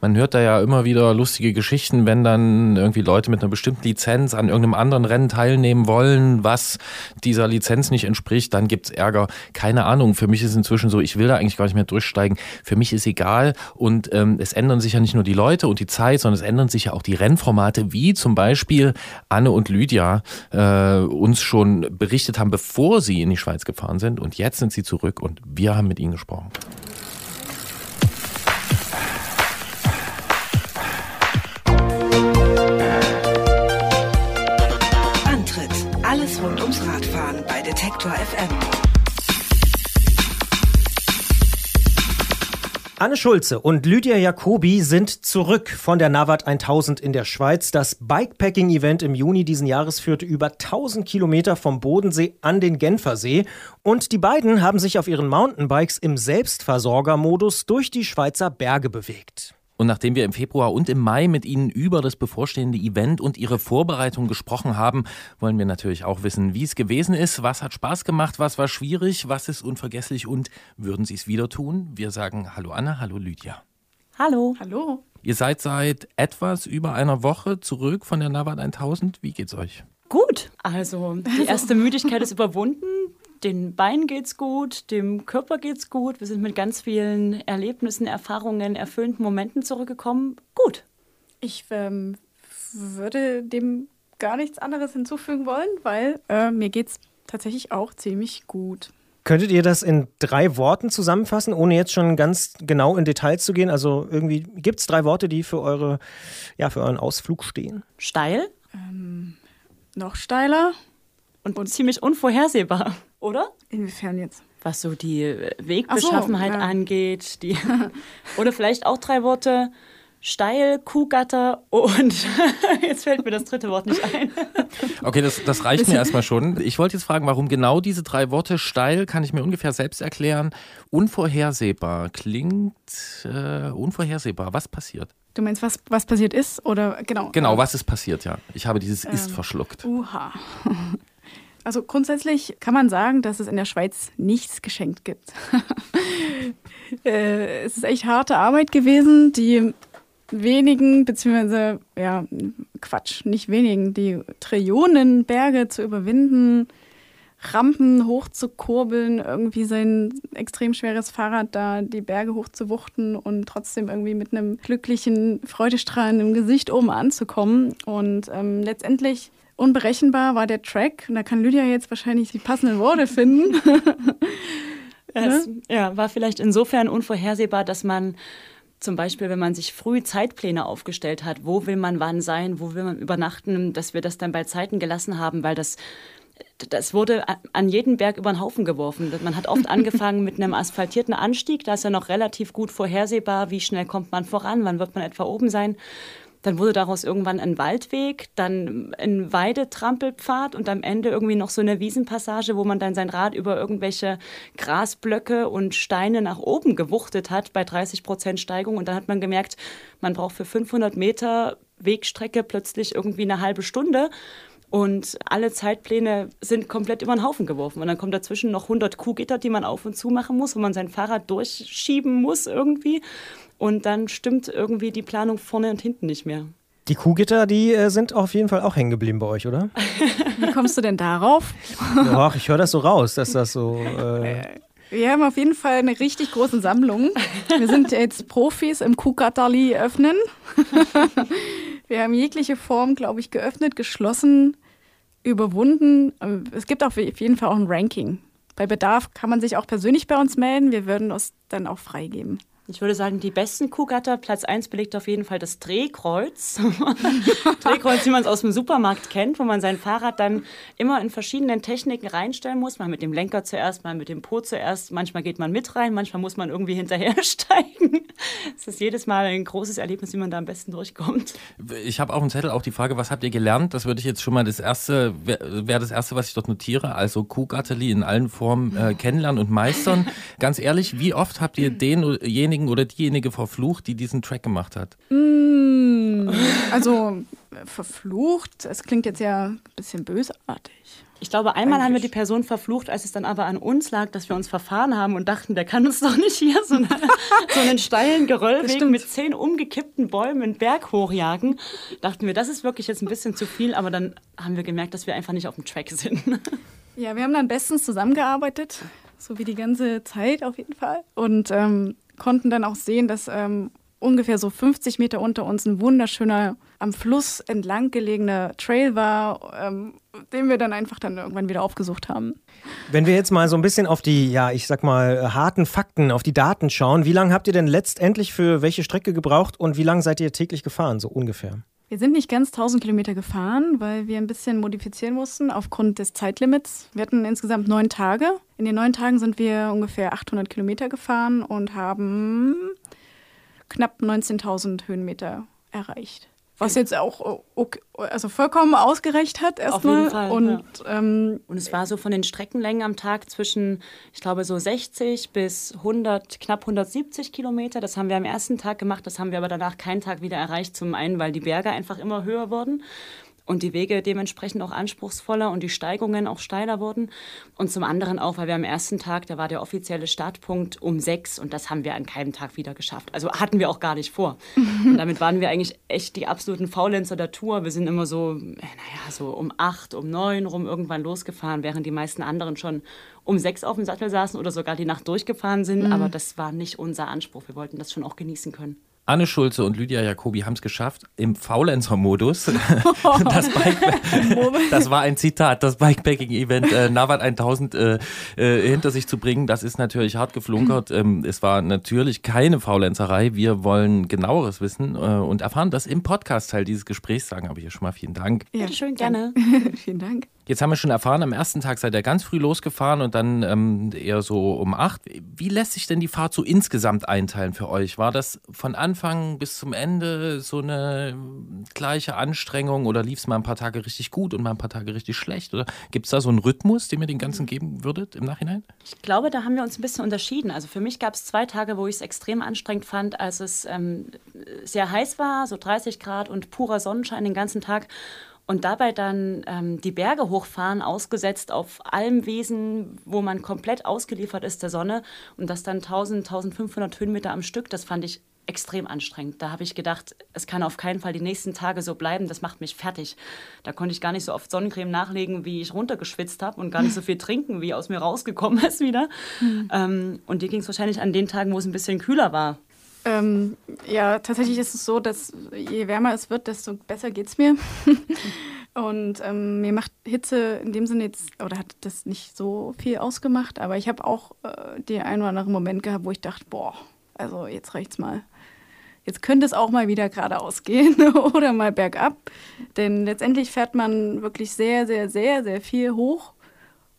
Man hört da ja immer wieder lustige Geschichten, wenn dann irgendwie Leute mit einer bestimmten Lizenz an irgendeinem anderen Rennen teilnehmen wollen, was dieser Lizenz nicht entspricht, dann gibt's Ärger. Keine Ahnung. Für mich ist inzwischen so, ich will da eigentlich gar nicht mehr durchsteigen. Für mich ist egal. Und ähm, es ändern sich ja nicht nur die Leute und die Zeit, sondern es ändern sich ja auch die Rennformate, wie zum Beispiel Beispiel Anne und Lydia äh, uns schon berichtet haben, bevor sie in die Schweiz gefahren sind. Und jetzt sind sie zurück und wir haben mit ihnen gesprochen. Antritt: Alles rund ums Radfahren bei Detektor FM. Anne Schulze und Lydia Jacobi sind zurück von der Navat 1000 in der Schweiz. Das Bikepacking-Event im Juni diesen Jahres führte über 1000 Kilometer vom Bodensee an den Genfersee. Und die beiden haben sich auf ihren Mountainbikes im Selbstversorgermodus durch die Schweizer Berge bewegt. Und nachdem wir im Februar und im Mai mit Ihnen über das bevorstehende Event und Ihre Vorbereitung gesprochen haben, wollen wir natürlich auch wissen, wie es gewesen ist, was hat Spaß gemacht, was war schwierig, was ist unvergesslich und würden Sie es wieder tun? Wir sagen Hallo Anne, hallo Lydia. Hallo. Hallo. Ihr seid seit etwas über einer Woche zurück von der Navat 1000. Wie geht's euch? Gut. Also, die erste Müdigkeit ist überwunden. Den Beinen geht's gut, dem Körper geht's gut. Wir sind mit ganz vielen Erlebnissen, Erfahrungen, erfüllenden Momenten zurückgekommen. Gut. Ich ähm, würde dem gar nichts anderes hinzufügen wollen, weil äh, mir geht's tatsächlich auch ziemlich gut. Könntet ihr das in drei Worten zusammenfassen, ohne jetzt schon ganz genau in Details zu gehen? Also irgendwie gibt es drei Worte, die für eure, ja, für euren Ausflug stehen? Steil Noch steiler? und, ziemlich unvorhersehbar, oder? Inwiefern jetzt? Was so die äh, Wegbeschaffenheit so, ja. angeht. Die oder vielleicht auch drei Worte. Steil, Kuhgatter und jetzt fällt mir das dritte Wort nicht ein. Okay, das, das reicht mir erstmal schon. Ich wollte jetzt fragen, warum genau diese drei Worte steil, kann ich mir ungefähr selbst erklären. Unvorhersehbar klingt äh, unvorhersehbar. Was passiert? Du meinst, was, was passiert ist? Oder genau. Genau, was ist passiert, ja. Ich habe dieses ist verschluckt. Uha. Also grundsätzlich kann man sagen, dass es in der Schweiz nichts geschenkt gibt. äh, es ist echt harte Arbeit gewesen, die wenigen, beziehungsweise, ja, Quatsch, nicht wenigen, die Trillionen Berge zu überwinden, Rampen hochzukurbeln, irgendwie sein extrem schweres Fahrrad da die Berge hochzuwuchten und trotzdem irgendwie mit einem glücklichen, freudestrahlenden Gesicht oben anzukommen. Und ähm, letztendlich unberechenbar war der Track. Und da kann Lydia jetzt wahrscheinlich die passenden Worte finden. Es ja, war vielleicht insofern unvorhersehbar, dass man zum Beispiel, wenn man sich früh Zeitpläne aufgestellt hat, wo will man wann sein, wo will man übernachten, dass wir das dann bei Zeiten gelassen haben, weil das das wurde an jeden Berg über den Haufen geworfen. Man hat oft angefangen mit einem asphaltierten Anstieg, da ist ja noch relativ gut vorhersehbar, wie schnell kommt man voran, wann wird man etwa oben sein. Dann wurde daraus irgendwann ein Waldweg, dann ein Weidetrampelpfad und am Ende irgendwie noch so eine Wiesenpassage, wo man dann sein Rad über irgendwelche Grasblöcke und Steine nach oben gewuchtet hat bei 30 Prozent Steigung. Und dann hat man gemerkt, man braucht für 500 Meter Wegstrecke plötzlich irgendwie eine halbe Stunde. Und alle Zeitpläne sind komplett über den Haufen geworfen. Und dann kommt dazwischen noch 100 Kuhgitter, die man auf und zu machen muss, wo man sein Fahrrad durchschieben muss irgendwie. Und dann stimmt irgendwie die Planung vorne und hinten nicht mehr. Die Kuhgitter, die äh, sind auf jeden Fall auch hängen geblieben bei euch, oder? Wie kommst du denn darauf? Ach, ich höre das so raus, dass das so. Äh, Wir haben auf jeden Fall eine richtig große Sammlung. Wir sind jetzt Profis im Kuhgatterli öffnen. Wir haben jegliche Form, glaube ich, geöffnet, geschlossen, überwunden. Es gibt auf jeden Fall auch ein Ranking. Bei Bedarf kann man sich auch persönlich bei uns melden. Wir würden uns dann auch freigeben. Ich würde sagen, die besten Kuhgatter, Platz 1 belegt auf jeden Fall das Drehkreuz. Drehkreuz, wie man es aus dem Supermarkt kennt, wo man sein Fahrrad dann immer in verschiedenen Techniken reinstellen muss. Mal mit dem Lenker zuerst, mal mit dem Po zuerst. Manchmal geht man mit rein, manchmal muss man irgendwie hinterhersteigen. Es ist jedes Mal ein großes Erlebnis, wie man da am besten durchkommt. Ich habe auf dem Zettel auch die Frage, was habt ihr gelernt? Das würde ich jetzt schon mal das erste, wäre wär das erste, was ich dort notiere. Also Kuhgatterli in allen Formen äh, kennenlernen und meistern. Ganz ehrlich, wie oft habt ihr denjenigen oder diejenige verflucht, die diesen Track gemacht hat? Also äh, verflucht, es klingt jetzt ja ein bisschen bösartig. Ich glaube, einmal haben wir Eigentlich. die Person verflucht, als es dann aber an uns lag, dass wir uns verfahren haben und dachten, der kann uns doch nicht hier so, eine, so einen steilen Geröllweg mit zehn umgekippten Bäumen einen Berg hochjagen. Dachten wir, das ist wirklich jetzt ein bisschen zu viel, aber dann haben wir gemerkt, dass wir einfach nicht auf dem Track sind. Ja, wir haben dann bestens zusammengearbeitet, so wie die ganze Zeit auf jeden Fall. Und ähm, konnten dann auch sehen, dass ähm, ungefähr so 50 Meter unter uns ein wunderschöner, am Fluss entlang gelegener Trail war, ähm, den wir dann einfach dann irgendwann wieder aufgesucht haben. Wenn wir jetzt mal so ein bisschen auf die, ja, ich sag mal, harten Fakten, auf die Daten schauen, wie lange habt ihr denn letztendlich für welche Strecke gebraucht und wie lange seid ihr täglich gefahren, so ungefähr? Wir sind nicht ganz 1000 Kilometer gefahren, weil wir ein bisschen modifizieren mussten aufgrund des Zeitlimits. Wir hatten insgesamt neun Tage. In den neun Tagen sind wir ungefähr 800 Kilometer gefahren und haben knapp 19.000 Höhenmeter erreicht. Was jetzt auch okay, also vollkommen ausgereicht hat erstmal. Und, ja. ähm, und es war so von den Streckenlängen am Tag zwischen, ich glaube, so 60 bis 100, knapp 170 Kilometer. Das haben wir am ersten Tag gemacht. Das haben wir aber danach keinen Tag wieder erreicht. Zum einen, weil die Berge einfach immer höher wurden und die Wege dementsprechend auch anspruchsvoller und die Steigungen auch steiler wurden. Und zum anderen auch, weil wir am ersten Tag, da war der offizielle Startpunkt um sechs und das haben wir an keinem Tag wieder geschafft. Also hatten wir auch gar nicht vor. und damit waren wir eigentlich echt die absoluten Faulenzer der Tour. Wir sind immer so, naja, so um acht, um neun rum irgendwann losgefahren, während die meisten anderen schon um sechs auf dem Sattel saßen oder sogar die Nacht durchgefahren sind. Mhm. Aber das war nicht unser Anspruch. Wir wollten das schon auch genießen können. Anne Schulze und Lydia Jacobi haben es geschafft, im Faulenzer-Modus. Das, das, war ein Zitat, das Bikepacking-Event äh, Navat 1000 äh, äh, hinter sich zu bringen. Das ist natürlich hart geflunkert. Ähm, es war natürlich keine Faulenzerei. Wir wollen genaueres wissen äh, und erfahren das im Podcast-Teil dieses Gesprächs. Sagen aber hier schon mal vielen Dank. Ja, schön, gerne. vielen Dank. Jetzt haben wir schon erfahren, am ersten Tag seid ihr ganz früh losgefahren und dann ähm, eher so um acht. Wie lässt sich denn die Fahrt so insgesamt einteilen für euch? War das von Anfang bis zum Ende so eine gleiche Anstrengung oder lief es mal ein paar Tage richtig gut und mal ein paar Tage richtig schlecht? Oder gibt es da so einen Rhythmus, den ihr den Ganzen geben würdet im Nachhinein? Ich glaube, da haben wir uns ein bisschen unterschieden. Also für mich gab es zwei Tage, wo ich es extrem anstrengend fand, als es ähm, sehr heiß war, so 30 Grad und purer Sonnenschein den ganzen Tag und dabei dann ähm, die Berge hochfahren, ausgesetzt auf Almwiesen, wo man komplett ausgeliefert ist der Sonne und das dann 1000, 1500 Höhenmeter am Stück, das fand ich extrem anstrengend. Da habe ich gedacht, es kann auf keinen Fall die nächsten Tage so bleiben, das macht mich fertig. Da konnte ich gar nicht so oft Sonnencreme nachlegen, wie ich runtergeschwitzt habe und gar nicht so viel trinken, wie aus mir rausgekommen ist wieder. Mhm. Ähm, und dir ging es wahrscheinlich an den Tagen, wo es ein bisschen kühler war, ähm, ja, tatsächlich ist es so, dass je wärmer es wird, desto besser geht es mir. Und ähm, mir macht Hitze in dem Sinne jetzt, oder hat das nicht so viel ausgemacht, aber ich habe auch äh, den einen oder anderen Moment gehabt, wo ich dachte, boah, also jetzt reicht's mal. Jetzt könnte es auch mal wieder geradeaus gehen oder mal bergab. Denn letztendlich fährt man wirklich sehr, sehr, sehr, sehr viel hoch.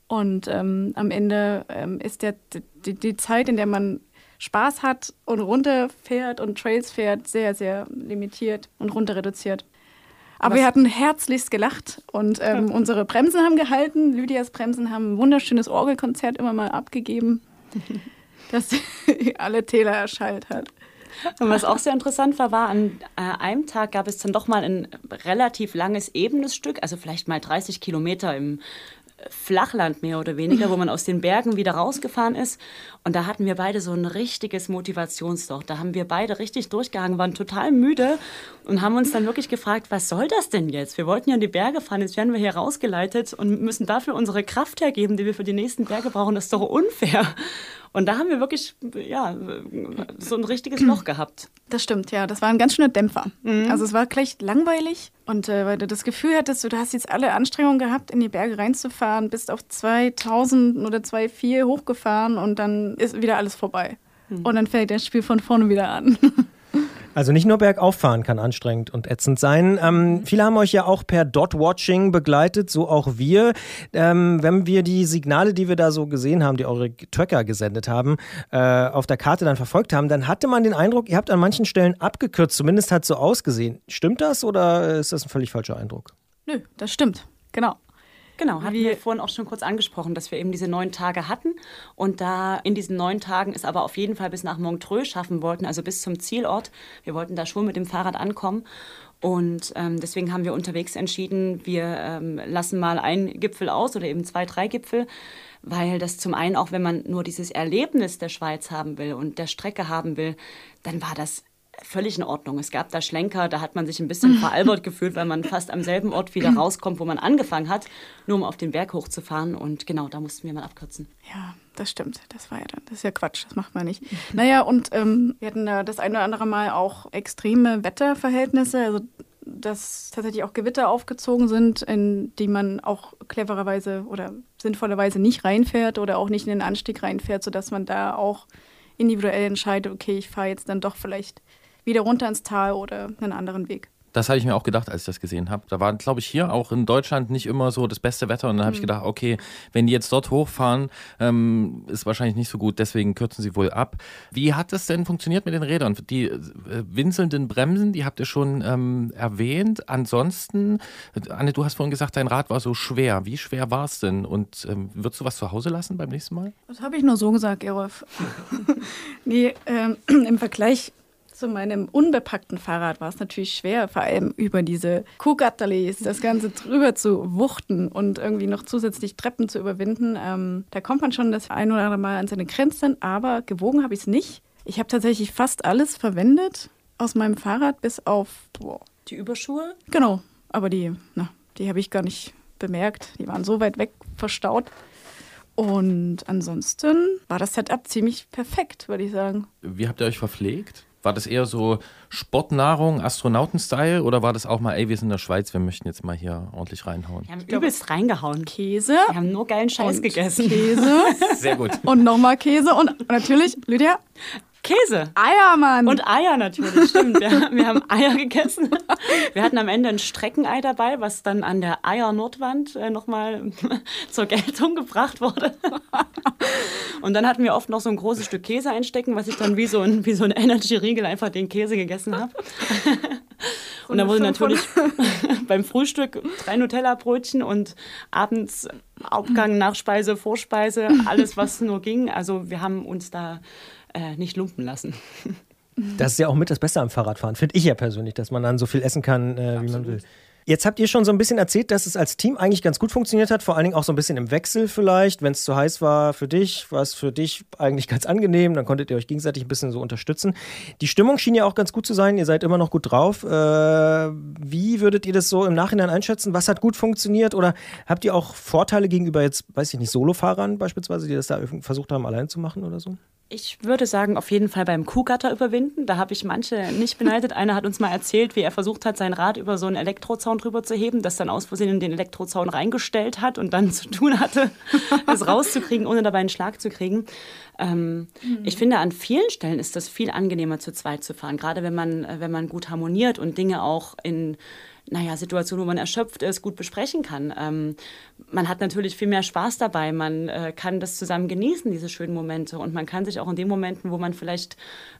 Und ähm, am Ende ähm, ist der, die, die Zeit, in der man Spaß hat und runterfährt und Trails fährt, sehr, sehr limitiert und runter reduziert. Aber Was? wir hatten herzlichst gelacht und ähm, ja. unsere Bremsen haben gehalten. Lydias Bremsen haben ein wunderschönes Orgelkonzert immer mal abgegeben, das alle Täler erschallt hat. Und was auch sehr interessant war, war, an äh, einem Tag gab es dann doch mal ein relativ langes, ebenes Stück, also vielleicht mal 30 Kilometer im Flachland mehr oder weniger, wo man aus den Bergen wieder rausgefahren ist. Und da hatten wir beide so ein richtiges Motivationsloch. Da haben wir beide richtig durchgehangen, waren total müde und haben uns dann wirklich gefragt, was soll das denn jetzt? Wir wollten ja in die Berge fahren, jetzt werden wir hier rausgeleitet und müssen dafür unsere Kraft hergeben, die wir für die nächsten Berge brauchen. Das ist doch unfair. Und da haben wir wirklich ja, so ein richtiges Loch gehabt. Das stimmt, ja. Das war ein ganz schöner Dämpfer. Mhm. Also es war gleich langweilig. Und äh, weil du das Gefühl hattest, du hast jetzt alle Anstrengungen gehabt, in die Berge reinzufahren, bist auf 2000 oder 2,4 hochgefahren und dann ist wieder alles vorbei. Mhm. Und dann fängt das Spiel von vorne wieder an. Also nicht nur bergauf fahren kann anstrengend und ätzend sein. Ähm, viele haben euch ja auch per Dot-Watching begleitet, so auch wir. Ähm, wenn wir die Signale, die wir da so gesehen haben, die eure Tracker gesendet haben, äh, auf der Karte dann verfolgt haben, dann hatte man den Eindruck, ihr habt an manchen Stellen abgekürzt, zumindest hat es so ausgesehen. Stimmt das oder ist das ein völlig falscher Eindruck? Nö, das stimmt. Genau. Genau, hatten wir vorhin auch schon kurz angesprochen, dass wir eben diese neun Tage hatten und da in diesen neun Tagen es aber auf jeden Fall bis nach Montreux schaffen wollten, also bis zum Zielort. Wir wollten da schon mit dem Fahrrad ankommen und ähm, deswegen haben wir unterwegs entschieden, wir ähm, lassen mal einen Gipfel aus oder eben zwei, drei Gipfel, weil das zum einen auch, wenn man nur dieses Erlebnis der Schweiz haben will und der Strecke haben will, dann war das völlig in Ordnung. Es gab da Schlenker, da hat man sich ein bisschen veralbert gefühlt, weil man fast am selben Ort wieder rauskommt, wo man angefangen hat, nur um auf den Berg hochzufahren. Und genau, da mussten wir mal abkürzen. Ja, das stimmt. Das war ja dann, das ist ja Quatsch, das macht man nicht. Naja, und ähm, wir hatten da das eine oder andere Mal auch extreme Wetterverhältnisse, also dass tatsächlich auch Gewitter aufgezogen sind, in die man auch clevererweise oder sinnvollerweise nicht reinfährt oder auch nicht in den Anstieg reinfährt, sodass man da auch individuell entscheidet, okay, ich fahre jetzt dann doch vielleicht wieder runter ins Tal oder einen anderen Weg. Das habe ich mir auch gedacht, als ich das gesehen habe. Da war, glaube ich, hier auch in Deutschland nicht immer so das beste Wetter. Und dann habe ich gedacht, okay, wenn die jetzt dort hochfahren, ähm, ist wahrscheinlich nicht so gut. Deswegen kürzen sie wohl ab. Wie hat das denn funktioniert mit den Rädern? Die äh, winselnden Bremsen, die habt ihr schon ähm, erwähnt. Ansonsten, Anne, du hast vorhin gesagt, dein Rad war so schwer. Wie schwer war es denn? Und ähm, würdest du was zu Hause lassen beim nächsten Mal? Das habe ich nur so gesagt, Erolf. nee, ähm, im Vergleich zu meinem unbepackten Fahrrad war es natürlich schwer, vor allem über diese Kuhgatterlis das Ganze drüber zu wuchten und irgendwie noch zusätzlich Treppen zu überwinden. Ähm, da kommt man schon das ein oder andere Mal an seine Grenzen, aber gewogen habe ich es nicht. Ich habe tatsächlich fast alles verwendet aus meinem Fahrrad, bis auf boah, Die Überschuhe? Genau, aber die, na, die habe ich gar nicht bemerkt. Die waren so weit weg verstaut. Und ansonsten war das Setup ziemlich perfekt, würde ich sagen. Wie habt ihr euch verpflegt? War das eher so Sportnahrung, Astronauten-Style oder war das auch mal, ey, wir sind in der Schweiz, wir möchten jetzt mal hier ordentlich reinhauen? Wir haben übelst reingehauen. Käse. Wir haben nur geilen Scheiß und gegessen. Käse. Sehr gut. und nochmal Käse. Und natürlich, Lydia, Käse. Eiermann. Und Eier natürlich, stimmt. Wir, wir haben Eier gegessen. Wir hatten am Ende ein Streckenei dabei, was dann an der Eier-Nordwand äh, nochmal zur Geltung gebracht wurde. Und dann hatten wir oft noch so ein großes Stück Käse einstecken, was ich dann wie so ein, wie so ein Energy-Riegel einfach den Käse gegessen habe. Und dann wurde natürlich beim Frühstück drei Nutella-Brötchen und abends Hauptgang, Nachspeise, Vorspeise, alles, was nur ging. Also wir haben uns da äh, nicht lumpen lassen. Das ist ja auch mit das Beste am Fahrradfahren, finde ich ja persönlich, dass man dann so viel essen kann, äh, wie man will. Jetzt habt ihr schon so ein bisschen erzählt, dass es als Team eigentlich ganz gut funktioniert hat, vor allen Dingen auch so ein bisschen im Wechsel vielleicht. Wenn es zu heiß war für dich, war es für dich eigentlich ganz angenehm, dann konntet ihr euch gegenseitig ein bisschen so unterstützen. Die Stimmung schien ja auch ganz gut zu sein, ihr seid immer noch gut drauf. Äh, wie würdet ihr das so im Nachhinein einschätzen? Was hat gut funktioniert oder habt ihr auch Vorteile gegenüber jetzt, weiß ich nicht, Solofahrern beispielsweise, die das da versucht haben, allein zu machen oder so? Ich würde sagen, auf jeden Fall beim Kuhgatter überwinden. Da habe ich manche nicht beneidet. Einer hat uns mal erzählt, wie er versucht hat, sein Rad über so einen Elektrozaun drüber zu heben, das dann aus Versehen in den Elektrozaun reingestellt hat und dann zu tun hatte, es rauszukriegen, ohne dabei einen Schlag zu kriegen. Ähm, Ich finde, an vielen Stellen ist das viel angenehmer, zu zweit zu fahren. Gerade wenn man, äh, wenn man gut harmoniert und Dinge auch in naja, Situationen, wo man erschöpft ist, gut besprechen kann. Ähm, man hat natürlich viel mehr Spaß dabei, man äh, kann das zusammen genießen, diese schönen Momente. Und man kann sich auch in den Momenten, wo man vielleicht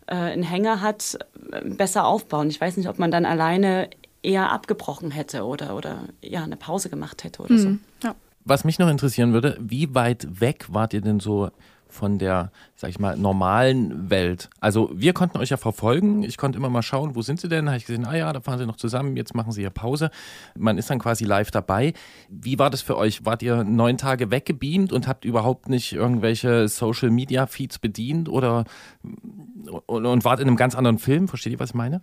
äh, einen Hänger hat, äh, besser aufbauen. Ich weiß nicht, ob man dann alleine eher abgebrochen hätte oder, oder ja, eine Pause gemacht hätte oder so. Mhm. Ja. Was mich noch interessieren würde, wie weit weg wart ihr denn so von der, sag ich mal, normalen Welt? Also wir konnten euch ja verfolgen. Ich konnte immer mal schauen, wo sind sie denn? Habe ich gesehen, ah ja, da fahren sie noch zusammen, jetzt machen sie ja Pause. Man ist dann quasi live dabei. Wie war das für euch? Wart ihr neun Tage weggebeamt und habt überhaupt nicht irgendwelche Social Media Feeds bedient oder und, wart in einem ganz anderen Film? Versteht ihr, was ich meine?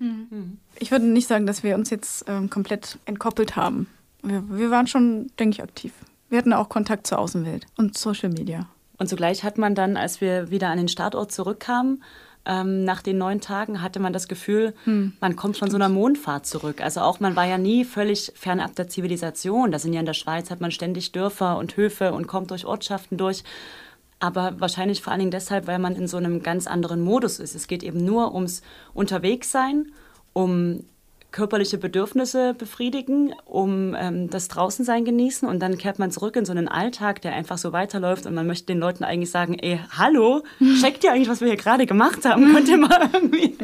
Ich würde nicht sagen, dass wir uns jetzt ähm, komplett entkoppelt haben. Wir, wir waren schon, denke ich, aktiv. Wir hatten auch Kontakt zur Außenwelt und Social Media. Und zugleich hat man dann, als wir wieder an den Startort zurückkamen, ähm, nach den neun Tagen hatte man das Gefühl, man kommt von so einer Mondfahrt zurück. Also auch man war ja nie völlig fernab der Zivilisation. Da sind ja in der Schweiz, hat man ständig Dörfer und Höfe und kommt durch Ortschaften durch. Aber wahrscheinlich vor allen Dingen deshalb, weil man in so einem ganz anderen Modus ist. Es geht eben nur ums Unterwegssein, um körperliche Bedürfnisse befriedigen, um ähm, das Draußensein genießen und dann kehrt man zurück in so einen Alltag, der einfach so weiterläuft und man möchte den Leuten eigentlich sagen, ey, hallo, checkt ihr eigentlich, was wir hier gerade gemacht haben? Könnt ihr mal irgendwie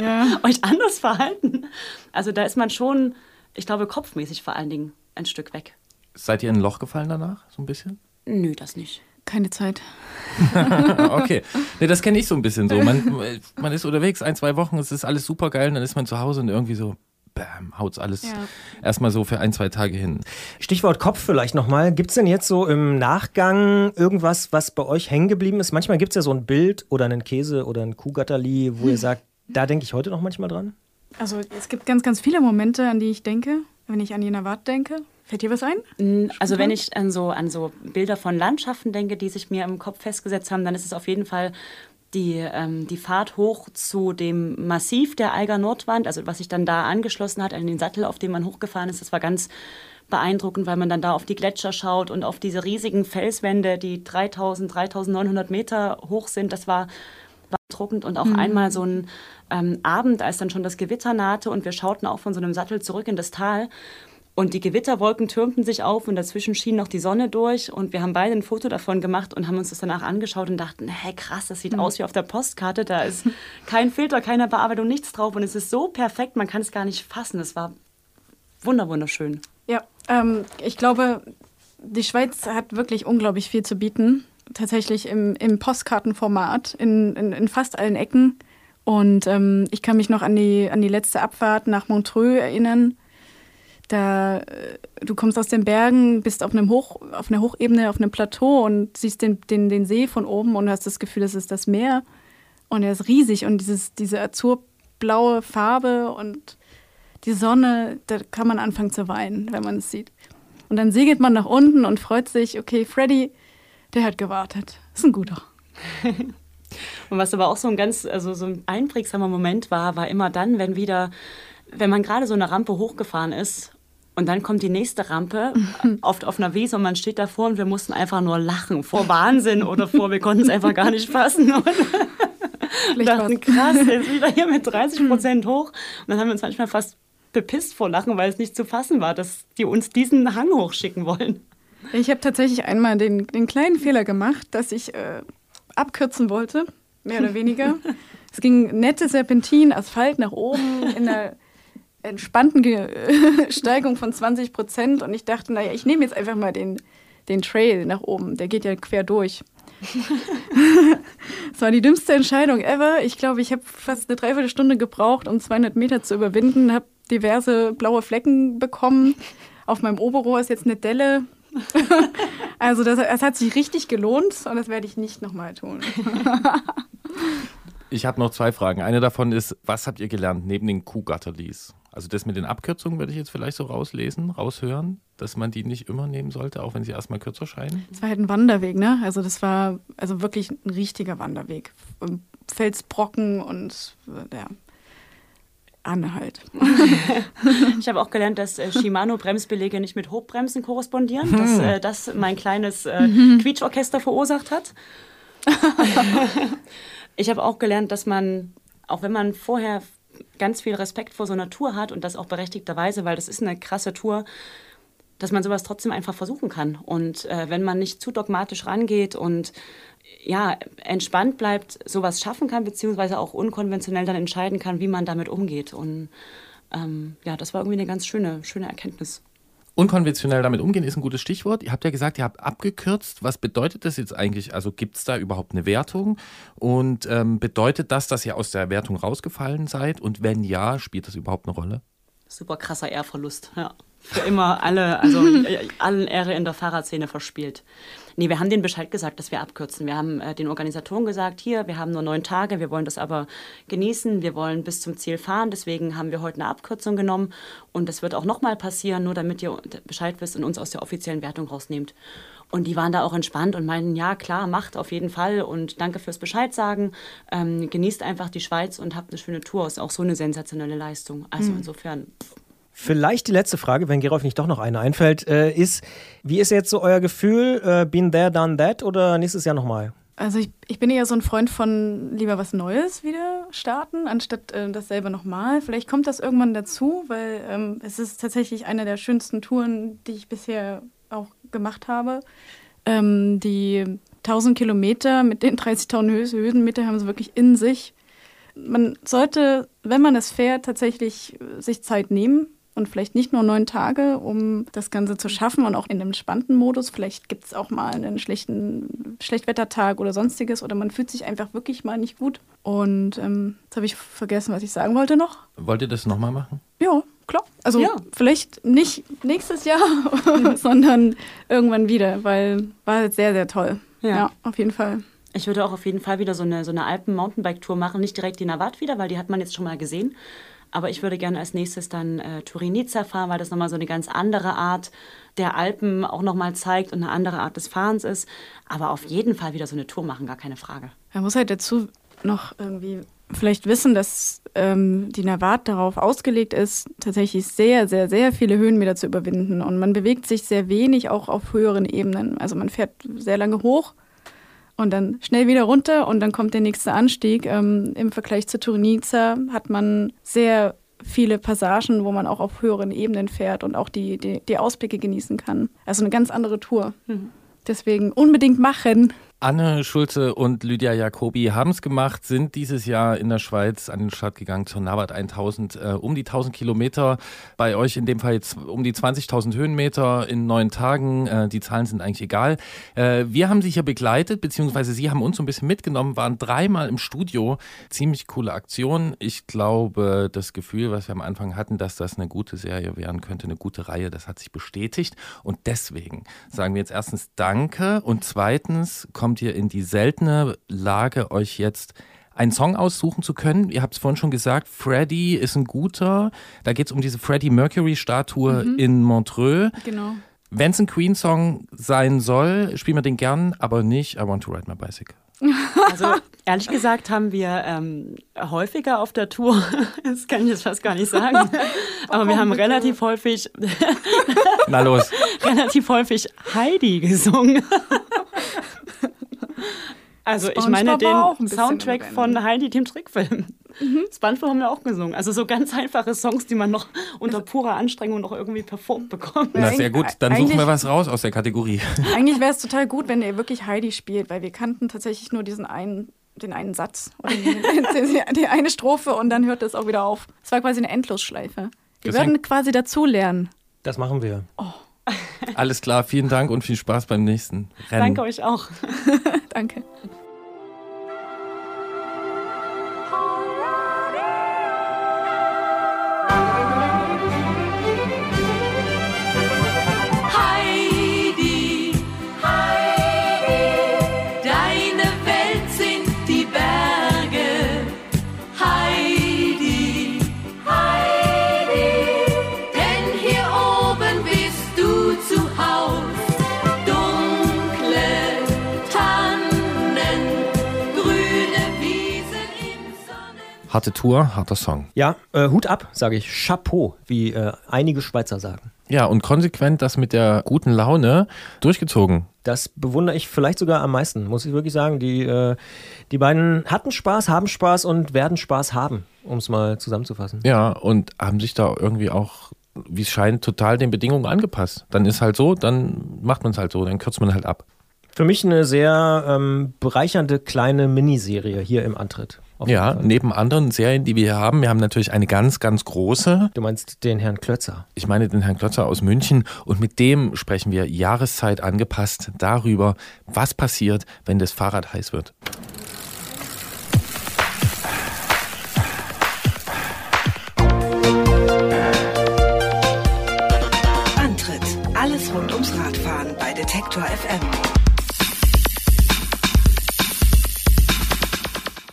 euch anders verhalten? Also da ist man schon, ich glaube, kopfmäßig vor allen Dingen ein Stück weg. Seid ihr in ein Loch gefallen danach, so ein bisschen? Nö, das nicht. Keine Zeit. okay. Nee, das kenne ich so ein bisschen so. Man, man ist unterwegs, ein, zwei Wochen, es ist alles super geil, und dann ist man zu Hause und irgendwie so, bam, haut's alles Ja. erstmal so für ein, zwei Tage hin. Stichwort Kopf vielleicht nochmal. Gibt es denn jetzt so im Nachgang irgendwas, was bei euch hängen geblieben ist? Manchmal gibt es ja so ein Bild oder einen Käse oder ein Kuhgatterli, wo ihr sagt, da denke ich heute noch manchmal dran. Also es gibt ganz, ganz viele Momente, an die ich denke, wenn ich an Jena Wart denke. Fällt dir was ein? Also wenn ich an so, an so Bilder von Landschaften denke, die sich mir im Kopf festgesetzt haben, dann ist es auf jeden Fall die, ähm, die Fahrt hoch zu dem Massiv der Eiger Nordwand, also was sich dann da angeschlossen hat an den Sattel, auf dem man hochgefahren ist. Das war ganz beeindruckend, weil man dann da auf die Gletscher schaut und auf diese riesigen Felswände, die 3000, 3900 Meter hoch sind. Das war beeindruckend und auch einmal so ein ähm, Abend, als dann schon das Gewitter nahte und wir schauten auch von so einem Sattel zurück in das Tal. Und die Gewitterwolken türmten sich auf und dazwischen schien noch die Sonne durch. Und wir haben beide ein Foto davon gemacht und haben uns das danach angeschaut und dachten, hey krass, das sieht aus wie auf der Postkarte. Da ist kein Filter, keine Bearbeitung, nichts drauf. Und es ist so perfekt, man kann es gar nicht fassen. Es war wunder wunderschön. Ja, ähm, ich glaube, die Schweiz hat wirklich unglaublich viel zu bieten. Tatsächlich im, im Postkartenformat, in, in, in fast allen Ecken. Und ähm, ich kann mich noch an die, an die letzte Abfahrt nach Montreux erinnern. Da äh, du kommst aus den Bergen, bist auf einem Hoch, auf einer Hochebene, auf einem Plateau und siehst den, den, den See von oben und hast das Gefühl, das ist das Meer. Und er ist riesig und dieses, diese azurblaue Farbe und die Sonne, da kann man anfangen zu weinen, wenn man es sieht. Und dann segelt man nach unten und freut sich, okay, Freddy, der hat gewartet. Ist ein guter. Und was aber auch so ein ganz, also so ein einprägsamer Moment war, war immer dann, wenn wieder, wenn man gerade so eine Rampe hochgefahren ist und dann kommt die nächste Rampe oft auf einer Wiese und man steht davor und wir mussten einfach nur lachen vor Wahnsinn oder vor, wir konnten es einfach gar nicht fassen. Und dachten, krass, jetzt wieder hier mit 30 Prozent hoch. Und dann haben wir uns manchmal fast bepisst vor Lachen, weil es nicht zu fassen war, dass die uns diesen Hang hochschicken wollen. Ich habe tatsächlich einmal den, den kleinen Fehler gemacht, dass ich äh, abkürzen wollte, mehr oder weniger. es ging nette Serpentin, Asphalt nach oben in einer entspannten Ge Steigung von 20 Prozent und ich dachte, naja, ich nehme jetzt einfach mal den, den Trail nach oben, der geht ja quer durch. Das war die dümmste Entscheidung ever. Ich glaube, ich habe fast eine Dreiviertelstunde gebraucht, um 200 Meter zu überwinden, habe diverse blaue Flecken bekommen. Auf meinem Oberrohr ist jetzt eine Delle. Also das, das hat sich richtig gelohnt und das werde ich nicht nochmal tun. Ich habe noch zwei Fragen. Eine davon ist, was habt ihr gelernt neben den Kuhgatterlies? Also das mit den Abkürzungen würde ich jetzt vielleicht so rauslesen, raushören, dass man die nicht immer nehmen sollte, auch wenn sie erstmal kürzer scheinen. Es war halt ein Wanderweg, ne? Also das war also wirklich ein richtiger Wanderweg. Felsbrocken und äh, ja, Anhalt. Ich habe auch gelernt, dass äh, Shimano-Bremsbeläge nicht mit Hochbremsen korrespondieren, dass äh, das mein kleines äh, Quietschorchester verursacht hat. ich habe auch gelernt, dass man, auch wenn man vorher ganz viel Respekt vor so einer Tour hat und das auch berechtigterweise, weil das ist eine krasse Tour, dass man sowas trotzdem einfach versuchen kann. Und äh, wenn man nicht zu dogmatisch rangeht und ja, entspannt bleibt, sowas schaffen kann, beziehungsweise auch unkonventionell dann entscheiden kann, wie man damit umgeht. Und ähm, ja, das war irgendwie eine ganz schöne, schöne Erkenntnis. Unkonventionell damit umgehen ist ein gutes Stichwort. Ihr habt ja gesagt, ihr habt abgekürzt. Was bedeutet das jetzt eigentlich? Also gibt es da überhaupt eine Wertung? Und ähm, bedeutet das, dass ihr aus der Wertung rausgefallen seid? Und wenn ja, spielt das überhaupt eine Rolle? Super krasser Ehrverlust, ja. Für immer alle, also äh, allen Ehre in der Fahrradszene verspielt. Nee, wir haben den Bescheid gesagt, dass wir abkürzen. Wir haben äh, den Organisatoren gesagt, hier, wir haben nur neun Tage, wir wollen das aber genießen, wir wollen bis zum Ziel fahren, deswegen haben wir heute eine Abkürzung genommen und das wird auch nochmal passieren, nur damit ihr Bescheid wisst und uns aus der offiziellen Wertung rausnehmt. Und die waren da auch entspannt und meinten, ja klar, macht auf jeden Fall und danke fürs Bescheid sagen. Ähm, genießt einfach die Schweiz und habt eine schöne Tour. Ist auch so eine sensationelle Leistung. Also insofern Vielleicht die letzte Frage, wenn Gerolf nicht doch noch eine einfällt, äh, ist, wie ist jetzt so euer Gefühl? Äh, been there, done that oder nächstes Jahr nochmal? Also ich, ich bin eher so ein Freund von lieber was Neues wieder starten, anstatt äh, dasselbe nochmal. Vielleicht kommt das irgendwann dazu, weil ähm, es ist tatsächlich eine der schönsten Touren, die ich bisher auch gemacht habe. Ähm, die 1000 Kilometer mit den 30.000 Hö Höhenmeter haben sie wirklich in sich. Man sollte, wenn man es fährt, tatsächlich äh, sich Zeit nehmen und vielleicht nicht nur neun Tage, um das Ganze zu schaffen und auch in einem entspannten Modus. Vielleicht gibt es auch mal einen schlechten Schlechtwettertag oder sonstiges oder man fühlt sich einfach wirklich mal nicht gut. Und ähm, jetzt habe ich vergessen, was ich sagen wollte noch. Wollt ihr das nochmal machen? Ja, klar. Also Ja. vielleicht nicht nächstes Jahr, sondern irgendwann wieder, weil war jetzt sehr, sehr toll. Ja. ja auf jeden Fall. Ich würde auch auf jeden Fall wieder so eine, so eine Alpen-Mountainbike-Tour machen. Nicht direkt die Navat wieder, weil die hat man jetzt schon mal gesehen. Aber ich würde gerne als nächstes dann äh, Turin-Nizza fahren, weil das nochmal so eine ganz andere Art der Alpen auch nochmal zeigt und eine andere Art des Fahrens ist. Aber auf jeden Fall wieder so eine Tour machen, gar keine Frage. Man muss halt dazu noch irgendwie vielleicht wissen, dass ähm, die Navat darauf ausgelegt ist, tatsächlich sehr, sehr, sehr viele Höhenmeter zu überwinden. Und man bewegt sich sehr wenig auch auf höheren Ebenen. Also man fährt sehr lange hoch und dann schnell wieder runter und dann kommt der nächste Anstieg. Ähm, Im Vergleich zur Turnica hat man sehr viele Passagen, wo man auch auf höheren Ebenen fährt und auch die, die, die Ausblicke genießen kann. Also eine ganz andere Tour. Mhm. Deswegen unbedingt machen. Anne Schulze und Lydia Jacobi haben es gemacht, sind dieses Jahr in der Schweiz an den Start gegangen zur Navat 1000, äh, um die 1000 Kilometer. Bei euch in dem Fall jetzt um die 20.000 Höhenmeter in neun Tagen. Äh, die Zahlen sind eigentlich egal. Äh, wir haben sie hier begleitet, beziehungsweise sie haben uns so ein bisschen mitgenommen, waren dreimal im Studio. Ziemlich coole Aktion. Ich glaube, das Gefühl, was wir am Anfang hatten, dass das eine gute Serie werden könnte, eine gute Reihe, das hat sich bestätigt. Und deswegen sagen wir jetzt erstens Danke und zweitens kommt kommt ihr in die seltene Lage, euch jetzt einen Song aussuchen zu können. Ihr habt es vorhin schon gesagt, Freddie ist ein guter. Da geht es um diese Freddie Mercury-Statue mhm. in Montreux. Genau. Wenn es ein Queen-Song sein soll, spielen wir den gern, aber nicht I Want to Ride My Bicycle. Also ehrlich gesagt haben wir ähm, häufiger auf der Tour, das kann ich jetzt fast gar nicht sagen, aber wir haben relativ häufig, Na los, relativ häufig Heidi gesungen. Also ich meine den Soundtrack von Heidi, dem Trickfilm. Mhm. SpongeBob haben wir auch gesungen. Also so ganz einfache Songs, die man noch unter purer Anstrengung noch irgendwie performt bekommt. Na sehr gut, dann suchen wir was raus aus der Kategorie. Eigentlich wäre es total gut, wenn ihr wirklich Heidi spielt, weil wir kannten tatsächlich nur diesen einen den einen Satz oder die, die eine Strophe und dann hört es auch wieder auf. Es war quasi eine Endlosschleife. Wir das würden quasi dazulernen. Das machen wir. Oh. Alles klar, vielen Dank und viel Spaß beim nächsten Rennen. Danke euch auch. Danke. Harte Tour, harter Song. Ja, äh, Hut ab, sage ich. Chapeau, wie äh, einige Schweizer sagen. Ja, und konsequent das mit der guten Laune durchgezogen. Das bewundere ich vielleicht sogar am meisten, muss ich wirklich sagen. Die, äh, die beiden hatten Spaß, haben Spaß und werden Spaß haben, um es mal zusammenzufassen. Ja, und haben sich da irgendwie auch, wie es scheint, total den Bedingungen angepasst. Dann ist halt so, dann macht man es halt so, dann kürzt man halt ab. Für mich eine sehr ähm, bereichernde kleine Miniserie hier im Antritt. Ja, neben anderen Serien, die wir hier haben, wir haben natürlich eine ganz, ganz große. Du meinst den Herrn Klötzer? Ich meine den Herrn Klötzer aus München und mit dem sprechen wir Jahreszeit angepasst darüber, was passiert, wenn das Fahrrad heiß wird.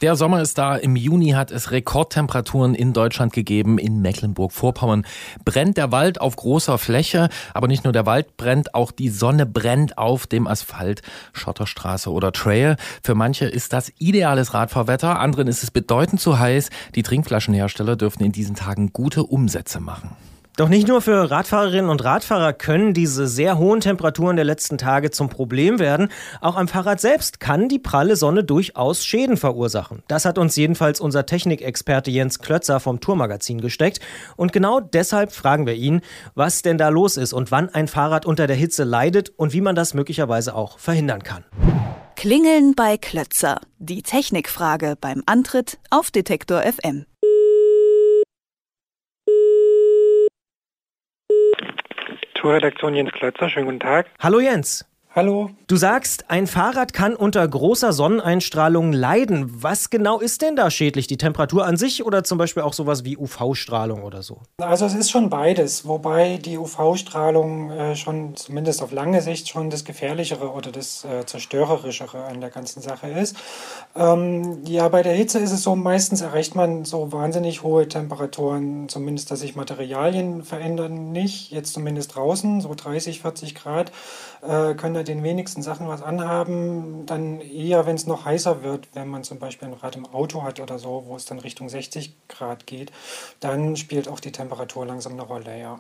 Der Sommer ist da. Im Juni hat es Rekordtemperaturen in Deutschland gegeben. In Mecklenburg-Vorpommern brennt der Wald auf großer Fläche. Aber nicht nur der Wald brennt, auch die Sonne brennt auf dem Asphalt, Schotterstraße oder Trail. Für manche ist das ideales Radfahrwetter. Anderen ist es bedeutend zu heiß. Die Trinkflaschenhersteller dürfen in diesen Tagen gute Umsätze machen. Doch nicht nur für Radfahrerinnen und Radfahrer können diese sehr hohen Temperaturen der letzten Tage zum Problem werden. Auch am Fahrrad selbst kann die pralle Sonne durchaus Schäden verursachen. Das hat uns jedenfalls unser Technikexperte Jens Klötzer vom Tourmagazin gesteckt. Und genau deshalb fragen wir ihn, was denn da los ist und wann ein Fahrrad unter der Hitze leidet und wie man das möglicherweise auch verhindern kann. Klingeln bei Klötzer. Die Technikfrage beim Antritt auf Detektor FM. Tourredaktion Jens Klötzer, schönen guten Tag. Hallo Jens. Hallo. Du sagst, ein Fahrrad kann unter großer Sonneneinstrahlung leiden. Was genau ist denn da schädlich? Die Temperatur an sich oder zum Beispiel auch sowas wie UV-Strahlung oder so? Also es ist schon beides, wobei die UV-Strahlung äh, schon zumindest auf lange Sicht schon das Gefährlichere oder das äh, Zerstörerischere an der ganzen Sache ist. Ähm, ja, bei der Hitze ist es so, meistens erreicht man so wahnsinnig hohe Temperaturen, zumindest dass sich Materialien verändern nicht, jetzt zumindest draußen, so 30, 40 Grad äh, können da den wenigsten Sachen was anhaben. Dann eher, wenn es noch heißer wird, wenn man zum Beispiel ein Rad im Auto hat oder so, wo es dann Richtung 60 Grad geht, dann spielt auch die Temperatur langsam eine Rolle, ja.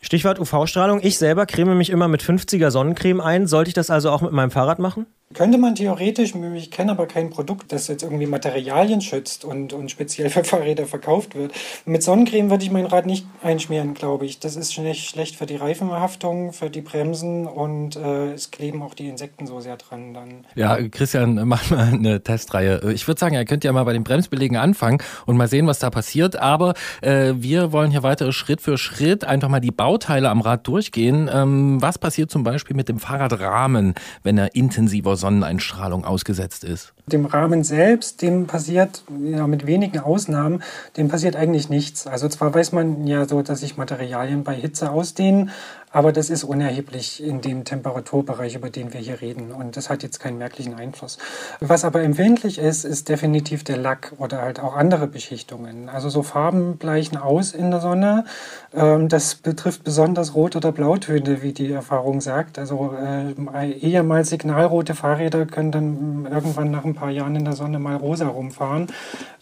Stichwort UV-Strahlung. Ich selber creme mich immer mit 50er Sonnencreme ein. Sollte ich das also auch mit meinem Fahrrad machen? Könnte man theoretisch, ich kenne aber kein Produkt, das jetzt irgendwie Materialien schützt und, und speziell für Fahrräder verkauft wird. Mit Sonnencreme würde ich mein Rad nicht einschmieren, glaube ich. Das ist schlecht, schlecht für die Reifenhaftung, für die Bremsen und äh, es kleben auch die Insekten so sehr dran dann. Ja, Christian, mach mal eine Testreihe. Ich würde sagen, ihr könnt ja mal bei den Bremsbelegen anfangen und mal sehen, was da passiert. Aber äh, wir wollen hier weiter Schritt für Schritt einfach mal die Bauteile am Rad durchgehen. Ähm, was passiert zum Beispiel mit dem Fahrradrahmen, wenn er intensiver Sonneneinstrahlung ausgesetzt ist? Dem Rahmen selbst, dem passiert, ja, mit wenigen Ausnahmen, dem passiert eigentlich nichts. Also zwar weiß man ja so, dass sich Materialien bei Hitze ausdehnen, aber das ist unerheblich in dem Temperaturbereich, über den wir hier reden. Und das hat jetzt keinen merklichen Einfluss. Was aber empfindlich ist, ist definitiv der Lack oder halt auch andere Beschichtungen. Also so Farben bleichen aus in der Sonne. Ähm, das betrifft besonders Rot- oder Blautöne, wie die Erfahrung sagt. Also äh, ehemals signalrote Fahrräder können dann irgendwann nach ein paar Jahren in der Sonne mal rosa rumfahren.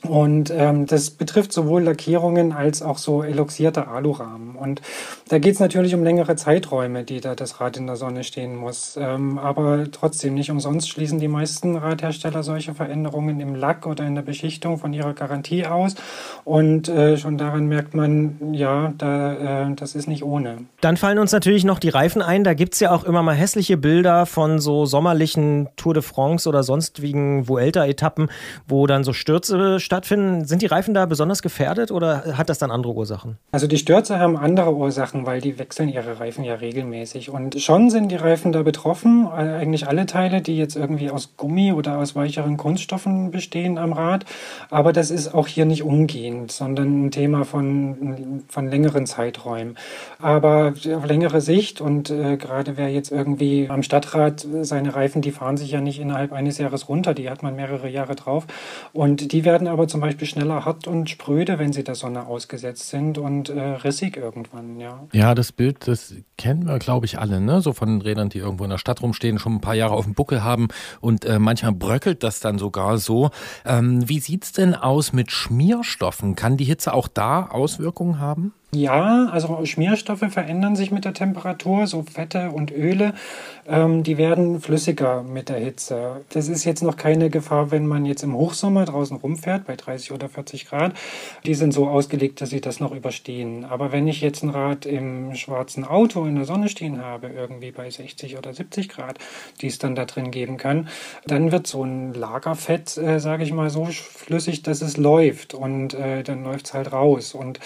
Und ähm, das betrifft sowohl Lackierungen als auch so eloxierte Alurahmen. Und da geht es natürlich um längere Zeiträume, die da das Rad in der Sonne stehen muss. Ähm, aber trotzdem nicht umsonst schließen die meisten Radhersteller solche Veränderungen im Lack oder in der Beschichtung von ihrer Garantie aus. Und äh, schon daran merkt man, ja, da, äh, das ist nicht ohne. Dann fallen uns natürlich noch die Reifen ein. Da gibt es ja auch immer mal hässliche Bilder von so sommerlichen Tour de France oder sonstigen Vuelta-Etappen, wo dann so Stürze stattfinden. Sind die Reifen da besonders gefährdet oder hat das dann andere Ursachen? Also die Stürze haben andere Ursachen, weil die wechseln ihre Reifen ja regelmäßig. Und schon sind die Reifen da betroffen. Eigentlich alle Teile, die jetzt irgendwie aus Gummi oder aus weicheren Kunststoffen bestehen am Rad. Aber das ist auch hier nicht umgehend, sondern ein Thema von, von längeren Zeiträumen. Aber auf längere Sicht und äh, gerade wer jetzt irgendwie am Stadtrad seine Reifen, die fahren sich ja nicht innerhalb eines Jahres runter, die hat man mehrere Jahre drauf. Und die werden aber zum Beispiel schneller hart und spröde, wenn sie der Sonne ausgesetzt sind und äh, rissig irgendwann, ja. Ja, das Bild, das kennen wir, glaube ich, alle, ne? So von Rädern, die irgendwo in der Stadt rumstehen, schon ein paar Jahre auf dem Buckel haben und äh, manchmal bröckelt das dann sogar so. Ähm, wie sieht's denn aus mit Schmierstoffen? Kann die Hitze auch da Auswirkungen haben? Ja, also Schmierstoffe verändern sich mit der Temperatur, so Fette und Öle, ähm, die werden flüssiger mit der Hitze. Das ist jetzt noch keine Gefahr, wenn man jetzt im Hochsommer draußen rumfährt, bei 30 oder 40 Grad. Die sind so ausgelegt, dass sie das noch überstehen. Aber wenn ich jetzt ein Rad im schwarzen Auto in der Sonne stehen habe, irgendwie bei 60 oder 70 Grad, die es dann da drin geben kann, dann wird so ein Lagerfett, äh, sage ich mal, so flüssig, dass es läuft und äh, dann läuft es halt raus. Und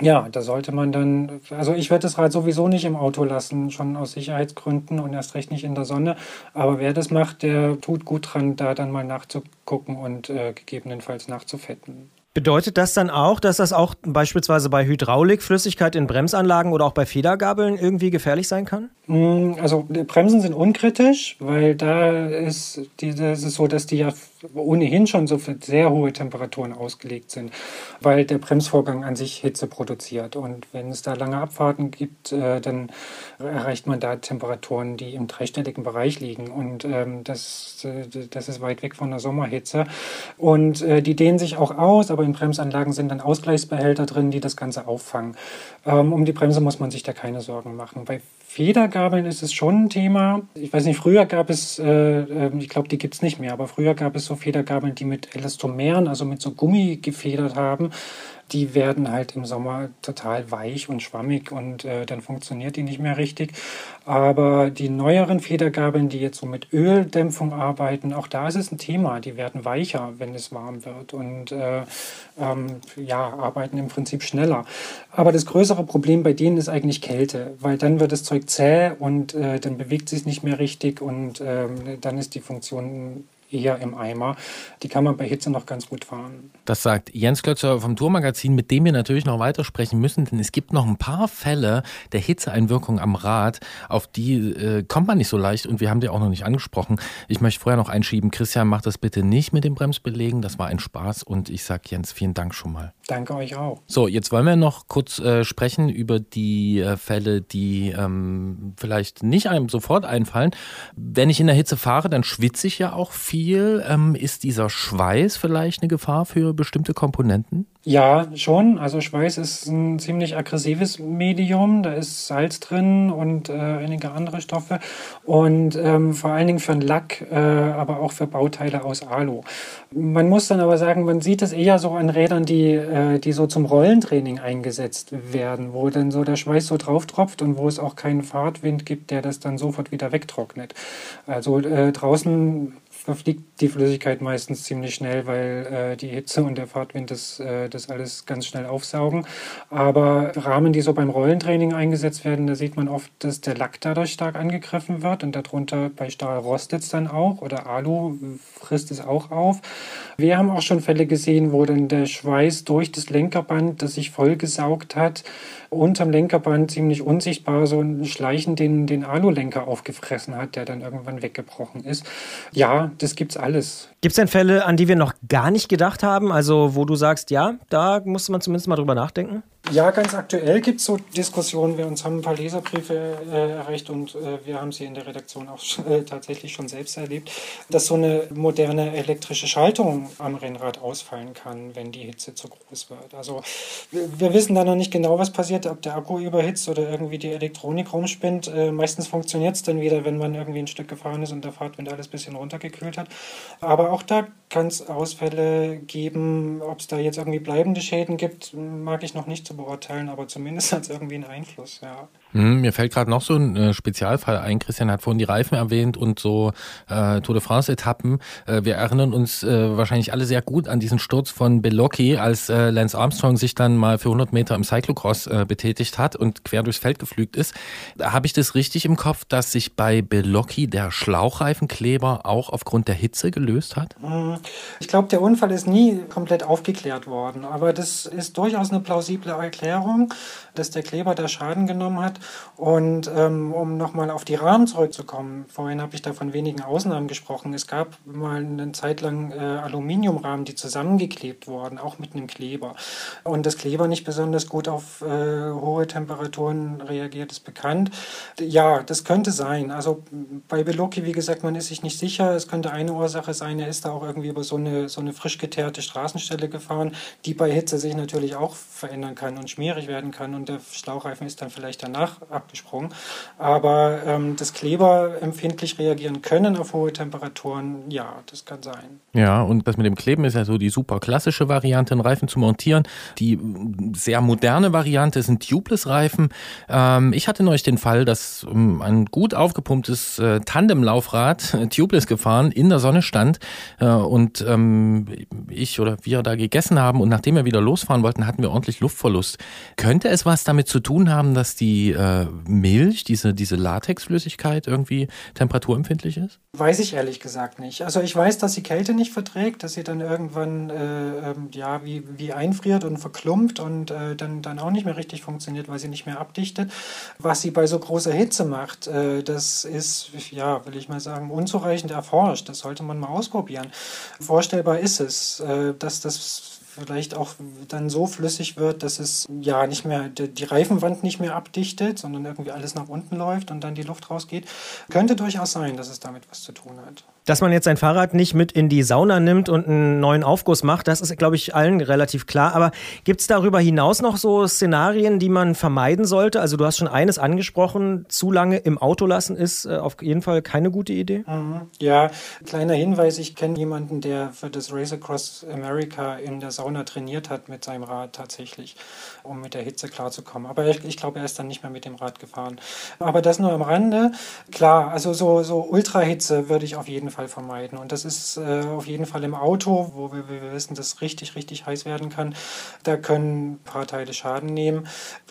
ja, da sollte man dann, also ich werde das Rad sowieso nicht im Auto lassen, schon aus Sicherheitsgründen und erst recht nicht in der Sonne. Aber wer das macht, der tut gut dran, da dann mal nachzugucken und äh, gegebenenfalls nachzufetten. Bedeutet das dann auch, dass das auch beispielsweise bei Hydraulikflüssigkeit in Bremsanlagen oder auch bei Federgabeln irgendwie gefährlich sein kann? Also Bremsen sind unkritisch, weil da ist, die, das ist so, dass die ja ohnehin schon so für sehr hohe Temperaturen ausgelegt sind, weil der Bremsvorgang an sich Hitze produziert. Und wenn es da lange Abfahrten gibt, äh, dann erreicht man da Temperaturen, die im dreistelligen Bereich liegen. Und ähm, das, äh, das ist weit weg von der Sommerhitze. Und äh, die dehnen sich auch aus, aber in Bremsanlagen sind dann Ausgleichsbehälter drin, die das Ganze auffangen. Ähm, um die Bremse muss man sich da keine Sorgen machen. Bei Federgabeln ist es schon ein Thema. Ich weiß nicht, früher gab es, äh, ich glaube, die gibt es nicht mehr, aber früher gab es so Federgabeln, die mit Elastomeren, also mit so Gummi gefedert haben. die werden halt im Sommer total weich und schwammig und äh, dann funktioniert die nicht mehr richtig. Aber die neueren Federgabeln, die jetzt so mit Öldämpfung arbeiten, auch da ist es ein Thema. Die werden weicher, wenn es warm wird und äh, ähm, ja, arbeiten im Prinzip schneller. Aber das größere Problem bei denen ist eigentlich Kälte, weil dann wird das Zeug zäh und äh, dann bewegt sich nicht mehr richtig und ähm, dann ist die Funktion eher im Eimer. Die kann man bei Hitze noch ganz gut fahren. Das sagt Jens Klötzer vom Tourmagazin, mit dem wir natürlich noch weitersprechen müssen, denn es gibt noch ein paar Fälle der Hitzeeinwirkung am Rad, auf die äh, kommt man nicht so leicht und wir haben die auch noch nicht angesprochen. Ich möchte vorher noch einschieben, Christian, mach das bitte nicht mit dem Bremsbelegen, das war ein Spaß und ich sage Jens, vielen Dank schon mal. Danke euch auch. So, jetzt wollen wir noch kurz äh, sprechen über die äh, Fälle, die ähm, vielleicht nicht einem sofort einfallen. Wenn ich in der Hitze fahre, dann schwitze ich ja auch viel viel. Ähm, ist dieser Schweiß vielleicht eine Gefahr für bestimmte Komponenten? Ja, schon. Also Schweiß ist ein ziemlich aggressives Medium. Da ist Salz drin und äh, einige andere Stoffe. Und ähm, vor allen Dingen für einen Lack, äh, aber auch für Bauteile aus Alu. Man muss dann aber sagen, man sieht es eher so an Rädern, die, äh, die so zum Rollentraining eingesetzt werden, wo dann so der Schweiß so drauf tropft und wo es auch keinen Fahrtwind gibt, der das dann sofort wieder wegtrocknet. Also äh, draußen verfliegt die Flüssigkeit meistens ziemlich schnell, weil äh, die Hitze und der Fahrtwind das, äh, das alles ganz schnell aufsaugen. Aber Rahmen, die so beim Rollentraining eingesetzt werden, da sieht man oft, dass der Lack dadurch stark angegriffen wird und darunter bei Stahl rostet es dann auch oder Alu frisst es auch auf. Wir haben auch schon Fälle gesehen, wo dann der Schweiß durch das Lenkerband, das sich vollgesaugt hat, unterm Lenkerband ziemlich unsichtbar so ein Schleichen den, den Alulenker aufgefressen hat, der dann irgendwann weggebrochen ist. Ja, das gibt's alles. Gibt es denn Fälle, an die wir noch gar nicht gedacht haben? Also, wo du sagst, ja, da muss man zumindest mal drüber nachdenken? Ja, ganz aktuell gibt es so Diskussionen. Wir uns haben ein paar Leserbriefe äh, erreicht und äh, wir haben sie in der Redaktion auch äh, tatsächlich schon selbst erlebt, dass so eine moderne elektrische Schaltung am Rennrad ausfallen kann, wenn die Hitze zu groß wird. Also wir, wissen da noch nicht genau, was passiert, ob der Akku überhitzt oder irgendwie die Elektronik rumspinnt. Äh, meistens funktioniert es dann wieder, wenn man irgendwie ein Stück gefahren ist und der Fahrtwind alles ein bisschen runtergekühlt hat. Aber auch da kann es Ausfälle geben. Ob es da jetzt irgendwie bleibende Schäden gibt, mag ich noch nicht zu beurteilen, aber zumindest hat es irgendwie einen Einfluss, ja. Hm, mir fällt gerade noch so ein äh, Spezialfall ein. Christian hat vorhin die Reifen erwähnt und so äh, Tour de France-Etappen. Äh, wir erinnern uns äh, wahrscheinlich alle sehr gut an diesen Sturz von Bellocchi, als äh, Lance Armstrong sich dann mal für 100 Meter im Cyclocross äh, betätigt hat und quer durchs Feld geflügt ist. Habe ich das richtig im Kopf, dass sich bei Bellocchi der Schlauchreifenkleber auch aufgrund der Hitze gelöst hat? Hm, ich glaube, der Unfall ist nie komplett aufgeklärt worden, aber das ist durchaus eine plausible Erklärung, dass der Kleber da Schaden genommen hat. Und ähm, um nochmal auf die Rahmen zurückzukommen, vorhin habe ich da von wenigen Ausnahmen gesprochen. Es gab mal eine Zeit lang äh, Aluminiumrahmen, die zusammengeklebt wurden, auch mit einem Kleber. Und das Kleber nicht besonders gut auf äh, hohe Temperaturen reagiert, ist bekannt. Ja, das könnte sein. Also bei Beloki, wie gesagt, man ist sich nicht sicher. Es könnte eine Ursache sein, er ist da auch irgendwie über so eine, so eine frisch geteerte Straßenstelle gefahren, die bei Hitze sich natürlich auch verändern kann und schmierig werden kann. Und der Schlauchreifen ist dann vielleicht danach abgesprungen. Aber ähm, dass Kleber empfindlich reagieren können auf hohe Temperaturen, ja, das kann sein. Ja, und das mit dem Kleben ist ja so die super klassische Variante, einen Reifen zu montieren. Die sehr moderne Variante sind Tubeless-Reifen. Ähm, ich hatte neulich den Fall, dass ähm, ein gut aufgepumptes äh, Tandemlaufrad äh, Tubeless gefahren in der Sonne stand äh, und ähm, ich oder wir da gegessen haben und nachdem wir wieder losfahren wollten, hatten wir ordentlich Luftverlust. Könnte es was damit zu tun haben, dass die äh, Milch, diese, diese Latexflüssigkeit irgendwie temperaturempfindlich ist? Weiß ich ehrlich gesagt nicht. Also ich weiß, dass sie Kälte nicht verträgt, dass sie dann irgendwann äh, ähm, ja, wie, wie einfriert und verklumpt und äh, dann, dann auch nicht mehr richtig funktioniert, weil sie nicht mehr abdichtet. Was sie bei so großer Hitze macht, äh, das ist, ja, will ich mal sagen, unzureichend erforscht. Das sollte man mal ausprobieren. Vorstellbar ist es, äh, dass das vielleicht auch dann so flüssig wird, dass es ja nicht mehr die Reifenwand nicht mehr abdichtet, sondern irgendwie alles nach unten läuft und dann die Luft rausgeht. Könnte durchaus sein, dass es damit was zu tun hat. Dass man jetzt sein Fahrrad nicht mit in die Sauna nimmt und einen neuen Aufguss macht, das ist, glaube ich, allen relativ klar. Aber gibt es darüber hinaus noch so Szenarien, die man vermeiden sollte? Also du hast schon eines angesprochen, zu lange im Auto lassen ist äh, auf jeden Fall keine gute Idee. Mhm. Ja, kleiner Hinweis, ich kenne jemanden, der für das Race Across America in der Sauna trainiert hat mit seinem Rad tatsächlich, um mit der Hitze klarzukommen. Aber ich, ich glaube, er ist dann nicht mehr mit dem Rad gefahren. Aber das nur am Rande. Klar, also so, so Ultrahitze würde ich auf jeden Fall vermeiden. Und das ist äh, auf jeden Fall im Auto, wo wir, wir wissen, dass richtig, richtig heiß werden kann. Da können ein paar Teile Schaden nehmen.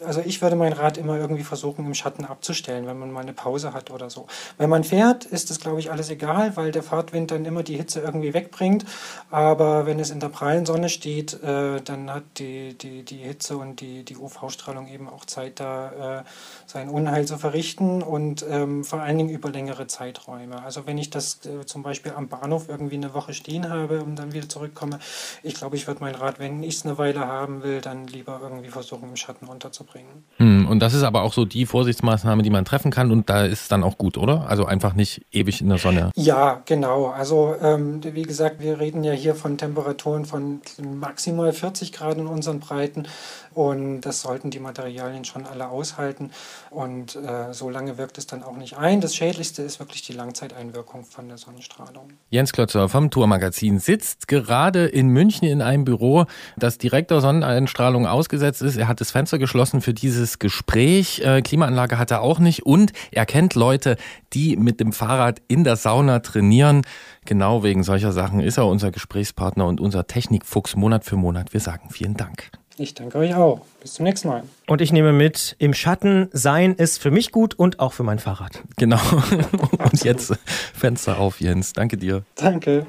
Also ich würde mein Rad immer irgendwie versuchen, im Schatten abzustellen, wenn man mal eine Pause hat oder so. Wenn man fährt, ist das, glaube ich, alles egal, weil der Fahrtwind dann immer die Hitze irgendwie wegbringt. Aber wenn es in der prallen Sonne steht, äh, dann hat die, die, die Hitze und die, die UV-Strahlung eben auch Zeit, da äh, sein Unheil zu verrichten und ähm, vor allen Dingen über längere Zeiträume. Also wenn ich das äh, zum Beispiel am Bahnhof irgendwie eine Woche stehen habe und dann wieder zurückkomme, ich glaube, ich würde mein Rad, wenn ich es eine Weile haben will, dann lieber irgendwie versuchen, im Schatten unterzubringen. Hm, und das ist aber auch so die Vorsichtsmaßnahme, die man treffen kann und da ist es dann auch gut, oder? Also einfach nicht ewig in der Sonne. Ja, genau. Also ähm, wie gesagt, wir reden ja hier von Temperaturen von maximal 40 Grad in unseren Breiten und das sollten die Materialien schon alle aushalten und äh, so lange wirkt es dann auch nicht ein. Das Schädlichste ist wirklich die Langzeiteinwirkung von der Sonnenstrahlung. Jens Klötzer vom Tourmagazin sitzt gerade in München in einem Büro, das direkt der Sonneneinstrahlung ausgesetzt ist. Er hat das Fenster geschlossen für dieses Gespräch. Äh, Klimaanlage hat er auch nicht und er kennt Leute, die mit dem Fahrrad in der Sauna trainieren. Genau wegen solcher Sachen ist er unser Gesprächspartner und unser Technikfuchs Monat für Monat. Wir sagen vielen Dank. Ich danke euch auch. Bis zum nächsten Mal. Und ich nehme mit, im Schatten sein ist für mich gut und auch für mein Fahrrad. Genau. Und jetzt Fenster auf, Jens. Danke dir. Danke.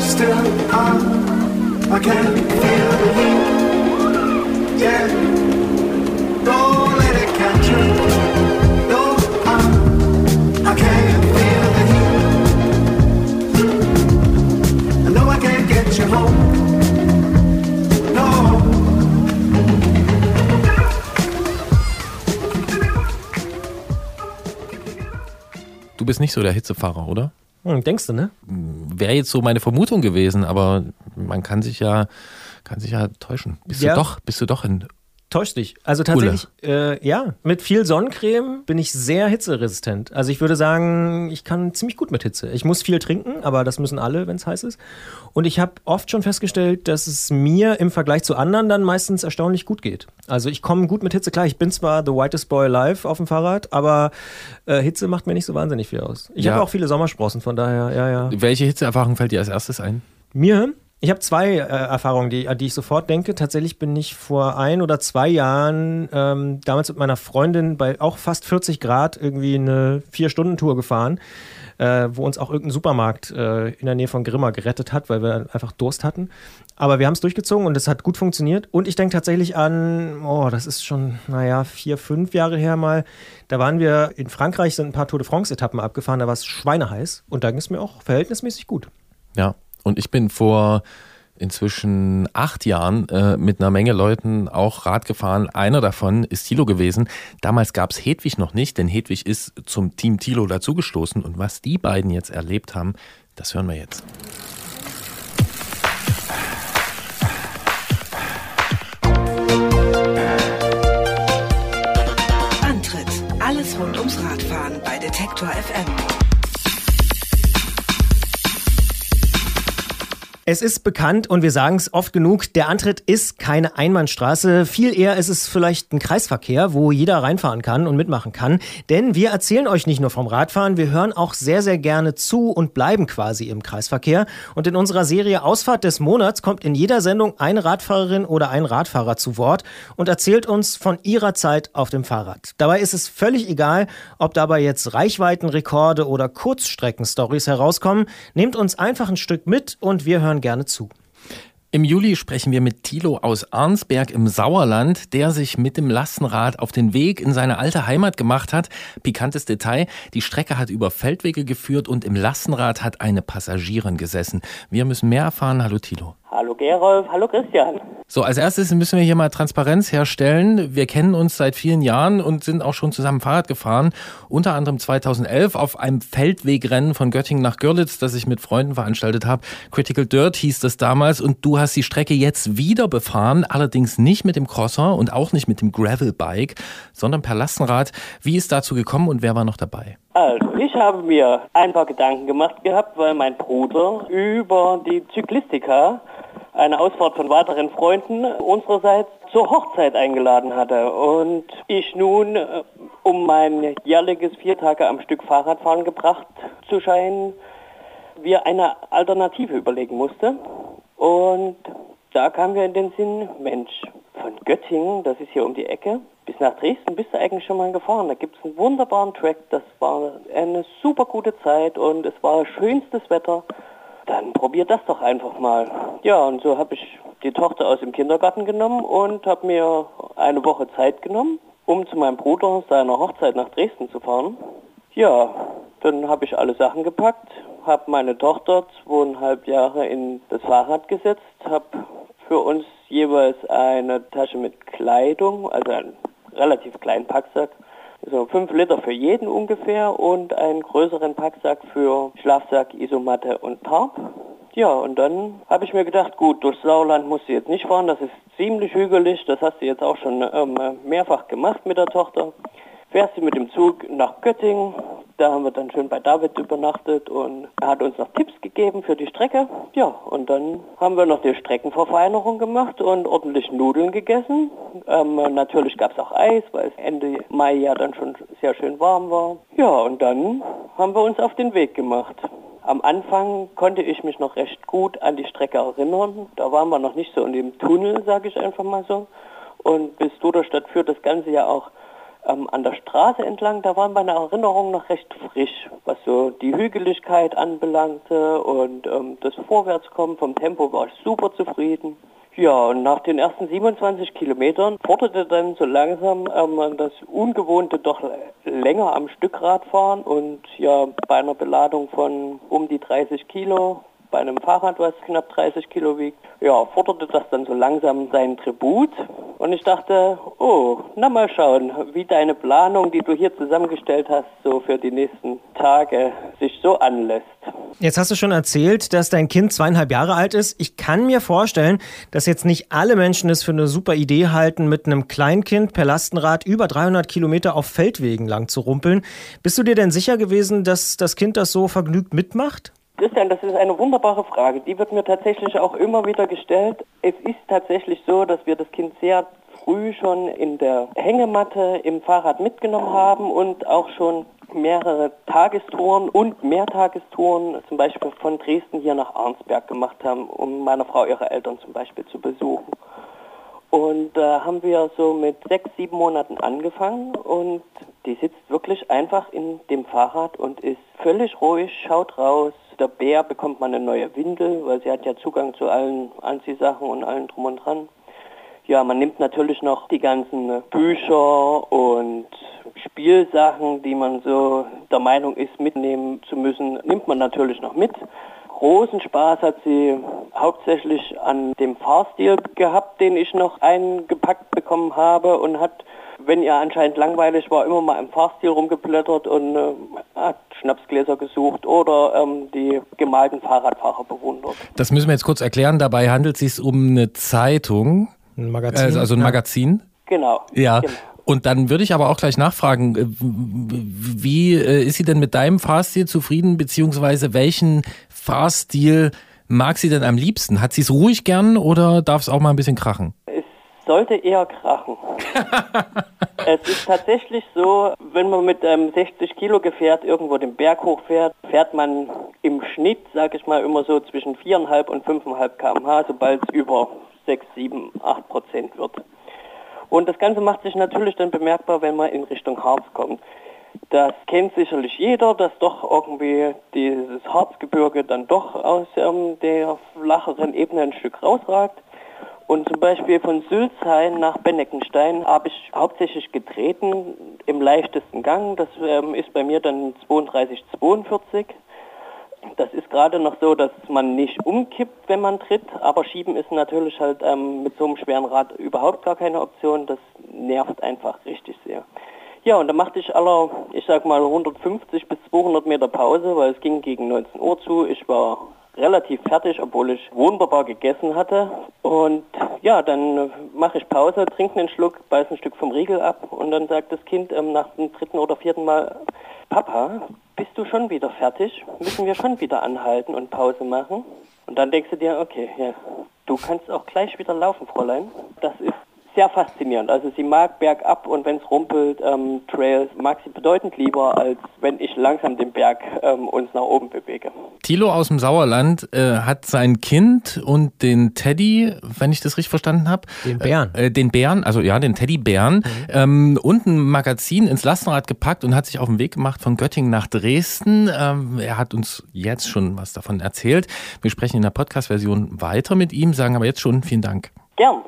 Still, I'm, I can feel the heat. Yeah. Du bist nicht so der Hitzefahrer, oder? Hm, denkst du, ne? Wäre jetzt so meine Vermutung gewesen, aber man kann sich ja, kann sich ja täuschen. Bist Ja. du doch, bist du doch in Täuscht dich. Also tatsächlich, äh, ja, mit viel Sonnencreme bin ich sehr hitzeresistent. Also ich würde sagen, ich kann ziemlich gut mit Hitze. Ich muss viel trinken, aber das müssen alle, wenn es heiß ist. Und ich habe oft schon festgestellt, dass es mir im Vergleich zu anderen dann meistens erstaunlich gut geht. Also ich komme gut mit Hitze klar. Ich bin zwar the whitest boy alive auf dem Fahrrad, aber äh, Hitze macht mir nicht so wahnsinnig viel aus. Ich Ja. habe auch viele Sommersprossen, von daher, ja, ja. Welche Hitzeerfahrung fällt dir als erstes ein? Mir? Ich habe zwei äh, Erfahrungen, die, an die ich sofort denke. Tatsächlich bin ich vor ein oder zwei Jahren ähm, damals mit meiner Freundin bei auch fast 40 Grad irgendwie eine Vier-Stunden-Tour gefahren, äh, wo uns auch irgendein Supermarkt äh, in der Nähe von Grimma gerettet hat, weil wir einfach Durst hatten. Aber wir haben es durchgezogen und es hat gut funktioniert. Und ich denke tatsächlich an, oh, das ist schon, naja, vier, fünf Jahre her mal. Da waren wir in Frankreich, sind ein paar Tour de France-Etappen abgefahren, da war es schweineheiß und da ging es mir auch verhältnismäßig gut. Ja, und ich bin vor inzwischen acht Jahren äh, mit einer Menge Leuten auch Rad gefahren. Einer davon ist Thilo gewesen. Damals gab es Hedwig noch nicht, denn Hedwig ist zum Team Thilo dazugestoßen. Und was die beiden jetzt erlebt haben, das hören wir jetzt. Antritt: Alles rund ums Radfahren bei Detektor FM. Es ist bekannt und wir sagen es oft genug, der Antritt ist keine Einbahnstraße. Viel eher ist es vielleicht ein Kreisverkehr, wo jeder reinfahren kann und mitmachen kann. Denn wir erzählen euch nicht nur vom Radfahren, wir hören auch sehr, sehr gerne zu und bleiben quasi im Kreisverkehr. Und in unserer Serie Ausfahrt des Monats kommt in jeder Sendung eine Radfahrerin oder ein Radfahrer zu Wort und erzählt uns von ihrer Zeit auf dem Fahrrad. Dabei ist es völlig egal, ob dabei jetzt Reichweitenrekorde oder Kurzstreckenstories herauskommen. Nehmt uns einfach ein Stück mit und wir hören gerne zu. Im Juli sprechen wir mit Thilo aus Arnsberg im Sauerland, der sich mit dem Lastenrad auf den Weg in seine alte Heimat gemacht hat. Pikantes Detail, die Strecke hat über Feldwege geführt und im Lastenrad hat eine Passagierin gesessen. Wir müssen mehr erfahren. Hallo Thilo. Hallo Gerolf, hallo Christian. So, als erstes müssen wir hier mal Transparenz herstellen. Wir kennen uns seit vielen Jahren und sind auch schon zusammen Fahrrad gefahren. Unter anderem 2011 auf einem Feldwegrennen von Göttingen nach Görlitz, das ich mit Freunden veranstaltet habe. Critical Dirt hieß das damals und du hast die Strecke jetzt wieder befahren, allerdings nicht mit dem Crosser und auch nicht mit dem Gravelbike, sondern per Lastenrad. Wie ist dazu gekommen und wer war noch dabei? Also, ich habe mir ein paar Gedanken gemacht gehabt, weil mein Bruder über die Zyklistika eine Ausfahrt von weiteren Freunden unsererseits zur Hochzeit eingeladen hatte. Und ich nun, äh, um mein jährliches vier Tage am Stück Fahrradfahren gebracht zu scheinen, wir eine Alternative überlegen musste. Und da kam mir in den Sinn, Mensch, von Göttingen, das ist hier um die Ecke, bis nach Dresden bist du eigentlich schon mal gefahren. Da gibt es einen wunderbaren Track, das war eine super gute Zeit und es war schönstes Wetter. Dann probier das doch einfach mal. Ja, und so habe ich die Tochter aus dem Kindergarten genommen und habe mir eine Woche Zeit genommen, um zu meinem Bruder seiner Hochzeit nach Dresden zu fahren. Ja, dann habe ich alle Sachen gepackt, habe meine Tochter zweieinhalb Jahre in das Fahrrad gesetzt, habe für uns jeweils eine Tasche mit Kleidung, also einen relativ kleinen Packsack, so fünf Liter für jeden ungefähr und einen größeren Packsack für Schlafsack, Isomatte und Tarp. Ja, und dann habe ich mir gedacht, gut, durchs Sauerland musst du jetzt nicht fahren, das ist ziemlich hügelig, das hast du jetzt auch schon ähm, mehrfach gemacht mit der Tochter. Fährst du mit dem Zug nach Göttingen, da haben wir dann schön bei David übernachtet und er hat uns noch Tipps gegeben für die Strecke. Ja, und dann haben wir noch die Streckenverfeinerung gemacht und ordentlich Nudeln gegessen. Ähm, natürlich gab es auch Eis, weil es Ende Mai ja dann schon sehr schön warm war. Ja, und dann haben wir uns auf den Weg gemacht. Am Anfang konnte ich mich noch recht gut an die Strecke erinnern. Da waren wir noch nicht so in dem Tunnel, sage ich einfach mal so. Und bis Duderstadt führt das Ganze ja auch ähm, an der Straße entlang, da waren meine Erinnerungen noch recht frisch, was so die Hügeligkeit anbelangte und ähm, das Vorwärtskommen vom Tempo war ich super zufrieden. Ja, und nach den ersten 27 Kilometern forderte dann so langsam ähm, das Ungewohnte doch länger am Stück Radfahren und ja, bei einer Beladung von um die 30 Kilo bei einem Fahrrad, was knapp 30 Kilo wiegt, ja, forderte das dann so langsam seinen Tribut. Und ich dachte, oh, na mal schauen, wie deine Planung, die du hier zusammengestellt hast, so für die nächsten Tage sich so anlässt. Jetzt hast du schon erzählt, dass dein Kind zweieinhalb Jahre alt ist. Ich kann mir vorstellen, dass jetzt nicht alle Menschen es für eine super Idee halten, mit einem Kleinkind per Lastenrad über 300 Kilometer auf Feldwegen lang zu rumpeln. Bist du dir denn sicher gewesen, dass das Kind das so vergnügt mitmacht? Christian, das ist eine wunderbare Frage. Die wird mir tatsächlich auch immer wieder gestellt. Es ist tatsächlich so, dass wir das Kind sehr früh schon in der Hängematte im Fahrrad mitgenommen haben und auch schon mehrere Tagestouren und Mehrtagestouren zum Beispiel von Dresden hier nach Arnsberg gemacht haben, um meiner Frau ihre Eltern zum Beispiel zu besuchen. Und da äh, haben wir so mit sechs, sieben Monaten angefangen und die sitzt wirklich einfach in dem Fahrrad und ist völlig ruhig, schaut raus, der Bär bekommt man eine neue Windel, weil sie hat ja Zugang zu allen Anziehsachen und allen drum und dran. Ja, man nimmt natürlich noch die ganzen Bücher und Spielsachen, die man so der Meinung ist, mitnehmen zu müssen, nimmt man natürlich noch mit. Großen Spaß hat sie hauptsächlich an dem Fahrstil gehabt, den ich noch eingepackt bekommen habe und hat wenn ihr anscheinend langweilig war, immer mal im Fahrstil rumgeblättert und äh, hat Schnapsgläser gesucht oder ähm, die gemalten Fahrradfahrer bewundert. Das müssen wir jetzt kurz erklären. Dabei handelt es sich um eine Zeitung. Ein Magazin. Also, also ein ja. Magazin. Genau. Ja. Genau. Und dann würde ich aber auch gleich nachfragen, äh, wie äh, ist sie denn mit deinem Fahrstil zufrieden, beziehungsweise welchen Fahrstil mag sie denn am liebsten? Hat sie es ruhig gern oder darf es auch mal ein bisschen krachen? Sollte eher krachen. es ist tatsächlich so, wenn man mit einem 60 Kilo Gefährt irgendwo den Berg hochfährt, fährt man im Schnitt, sage ich mal, immer so zwischen 4,5 und 5,5 km/h, sobald es über 6, 7, 8 Prozent wird. Und das Ganze macht sich natürlich dann bemerkbar, wenn man in Richtung Harz kommt. Das kennt sicherlich jeder, dass doch irgendwie dieses Harzgebirge dann doch aus ähm, der flacheren Ebene ein Stück rausragt. Und zum Beispiel von Sülzhain nach Benneckenstein habe ich hauptsächlich getreten im leichtesten Gang. Das ähm, ist bei mir dann 32, 42. Das ist gerade noch so, dass man nicht umkippt, wenn man tritt, aber schieben ist natürlich halt ähm, mit so einem schweren Rad überhaupt gar keine Option. Das nervt einfach richtig sehr. Ja, und da machte ich aller, ich sag mal 150 bis 200 Meter Pause, weil es ging gegen 19 Uhr zu. Ich war relativ fertig, obwohl ich wunderbar gegessen hatte. Und ja, dann mache ich Pause, trinke einen Schluck, beiß ein Stück vom Riegel ab und dann sagt das Kind ähm, nach dem dritten oder vierten Mal, Papa, bist du schon wieder fertig? Müssen wir schon wieder anhalten und Pause machen? Und dann denkst du dir, okay, ja, du kannst auch gleich wieder laufen, Fräulein. Das ist sehr faszinierend. Also sie mag bergab und wenn es rumpelt, ähm, Trails, mag sie bedeutend lieber, als wenn ich langsam den Berg ähm, uns nach oben bewege. Thilo aus dem Sauerland äh, hat sein Kind und den Teddy, wenn ich das richtig verstanden habe. Den Bären. Äh, den Bären, also ja, den Teddybären, mhm. ähm, und ein Magazin ins Lastenrad gepackt und hat sich auf den Weg gemacht von Göttingen nach Dresden. Ähm, er hat uns jetzt schon was davon erzählt. Wir sprechen in der Podcast-Version weiter mit ihm, sagen aber jetzt schon vielen Dank. Gern.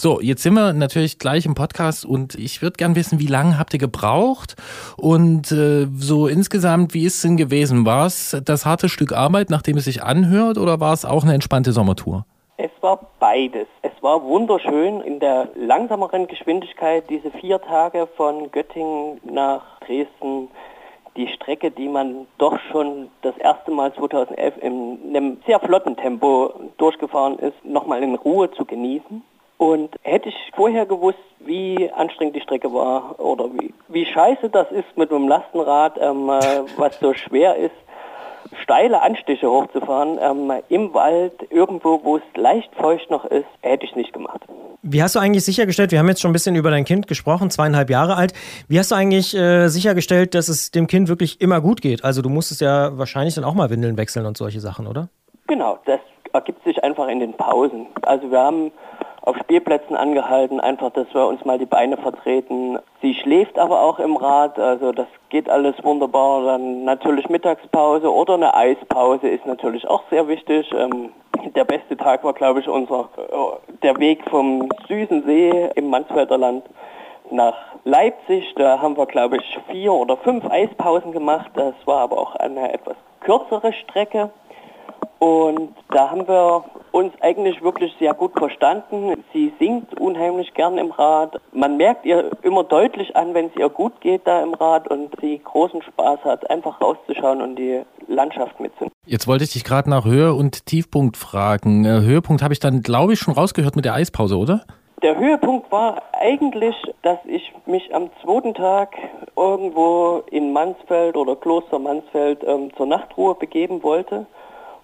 So, jetzt sind wir natürlich gleich im Podcast und ich würde gern wissen, wie lange habt ihr gebraucht und äh, so insgesamt, wie ist es denn gewesen? War es das harte Stück Arbeit, nachdem es sich anhört oder war es auch eine entspannte Sommertour? Es war beides. Es war wunderschön in der langsameren Geschwindigkeit, diese vier Tage von Göttingen nach Dresden, die Strecke, die man doch schon das erste Mal 2011 in einem sehr flotten Tempo durchgefahren ist, nochmal in Ruhe zu genießen. Und hätte ich vorher gewusst, wie anstrengend die Strecke war oder wie, wie scheiße das ist mit einem Lastenrad, ähm, äh, was so schwer ist, steile Anstiche hochzufahren, ähm, im Wald, irgendwo, wo es leicht feucht noch ist, hätte ich nicht gemacht. Wie hast du eigentlich sichergestellt, wir haben jetzt schon ein bisschen über dein Kind gesprochen, zweieinhalb Jahre alt, wie hast du eigentlich äh, sichergestellt, dass es dem Kind wirklich immer gut geht? Also du musstest ja wahrscheinlich dann auch mal Windeln wechseln und solche Sachen, oder? Genau, das ergibt sich einfach in den Pausen. Also wir haben auf Spielplätzen angehalten, einfach, dass wir uns mal die Beine vertreten. Sie schläft aber auch im Rad, also das geht alles wunderbar. Dann natürlich Mittagspause oder eine Eispause ist natürlich auch sehr wichtig. Ähm, der beste Tag war, glaube ich, unser äh, der Weg vom Süßen See im Mansfelder Land nach Leipzig. Da haben wir, glaube ich, vier oder fünf Eispausen gemacht. Das war aber auch eine etwas kürzere Strecke. Und da haben wir uns eigentlich wirklich sehr gut verstanden. Sie singt unheimlich gern im Rad. Man merkt ihr immer deutlich an, wenn es ihr gut geht da im Rad und sie großen Spaß hat, einfach rauszuschauen und die Landschaft mitzunehmen. Jetzt wollte ich dich gerade nach Höhe und Tiefpunkt fragen. Äh, Höhepunkt habe ich dann, glaube ich, schon rausgehört mit der Eispause, oder? Der Höhepunkt war eigentlich, dass ich mich am zweiten Tag irgendwo in Mansfeld oder Kloster Mansfeld ähm, zur Nachtruhe begeben wollte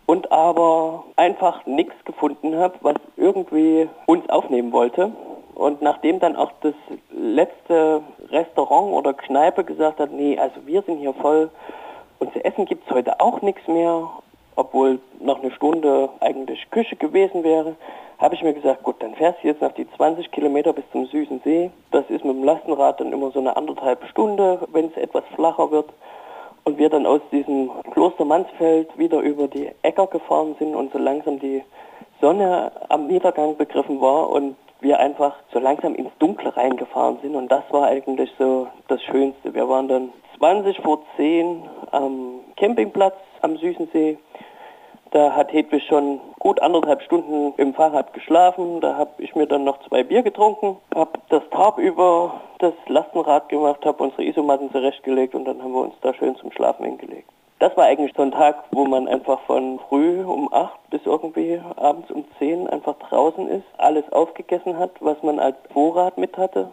und aber einfach nichts gefunden habe, was irgendwie uns aufnehmen wollte. Und nachdem dann auch das letzte Restaurant oder Kneipe gesagt hat, nee, also wir sind hier voll und zu essen gibt es heute auch nichts mehr, obwohl noch eine Stunde eigentlich Küche gewesen wäre, habe ich mir gesagt, gut, dann fährst du jetzt noch die 20 Kilometer bis zum Süßen See. Das ist mit dem Lastenrad dann immer so eine anderthalb Stunde, wenn es etwas flacher wird und wir dann aus diesem Kloster Mansfeld wieder über die Äcker gefahren sind und so langsam die Sonne am Niedergang begriffen war und wir einfach so langsam ins Dunkle reingefahren sind und das war eigentlich so das Schönste. Wir waren dann 20 vor 10 am Campingplatz am Süßensee da hat Hedwig schon gut anderthalb Stunden im Fahrrad geschlafen. Da habe ich mir dann noch zwei Bier getrunken, habe das Tarp über das Lastenrad gemacht, habe unsere Isomatten zurechtgelegt und dann haben wir uns da schön zum Schlafen hingelegt. Das war eigentlich so ein Tag, wo man einfach von früh um acht bis irgendwie abends um zehn einfach draußen ist, alles aufgegessen hat, was man als Vorrat mit hatte,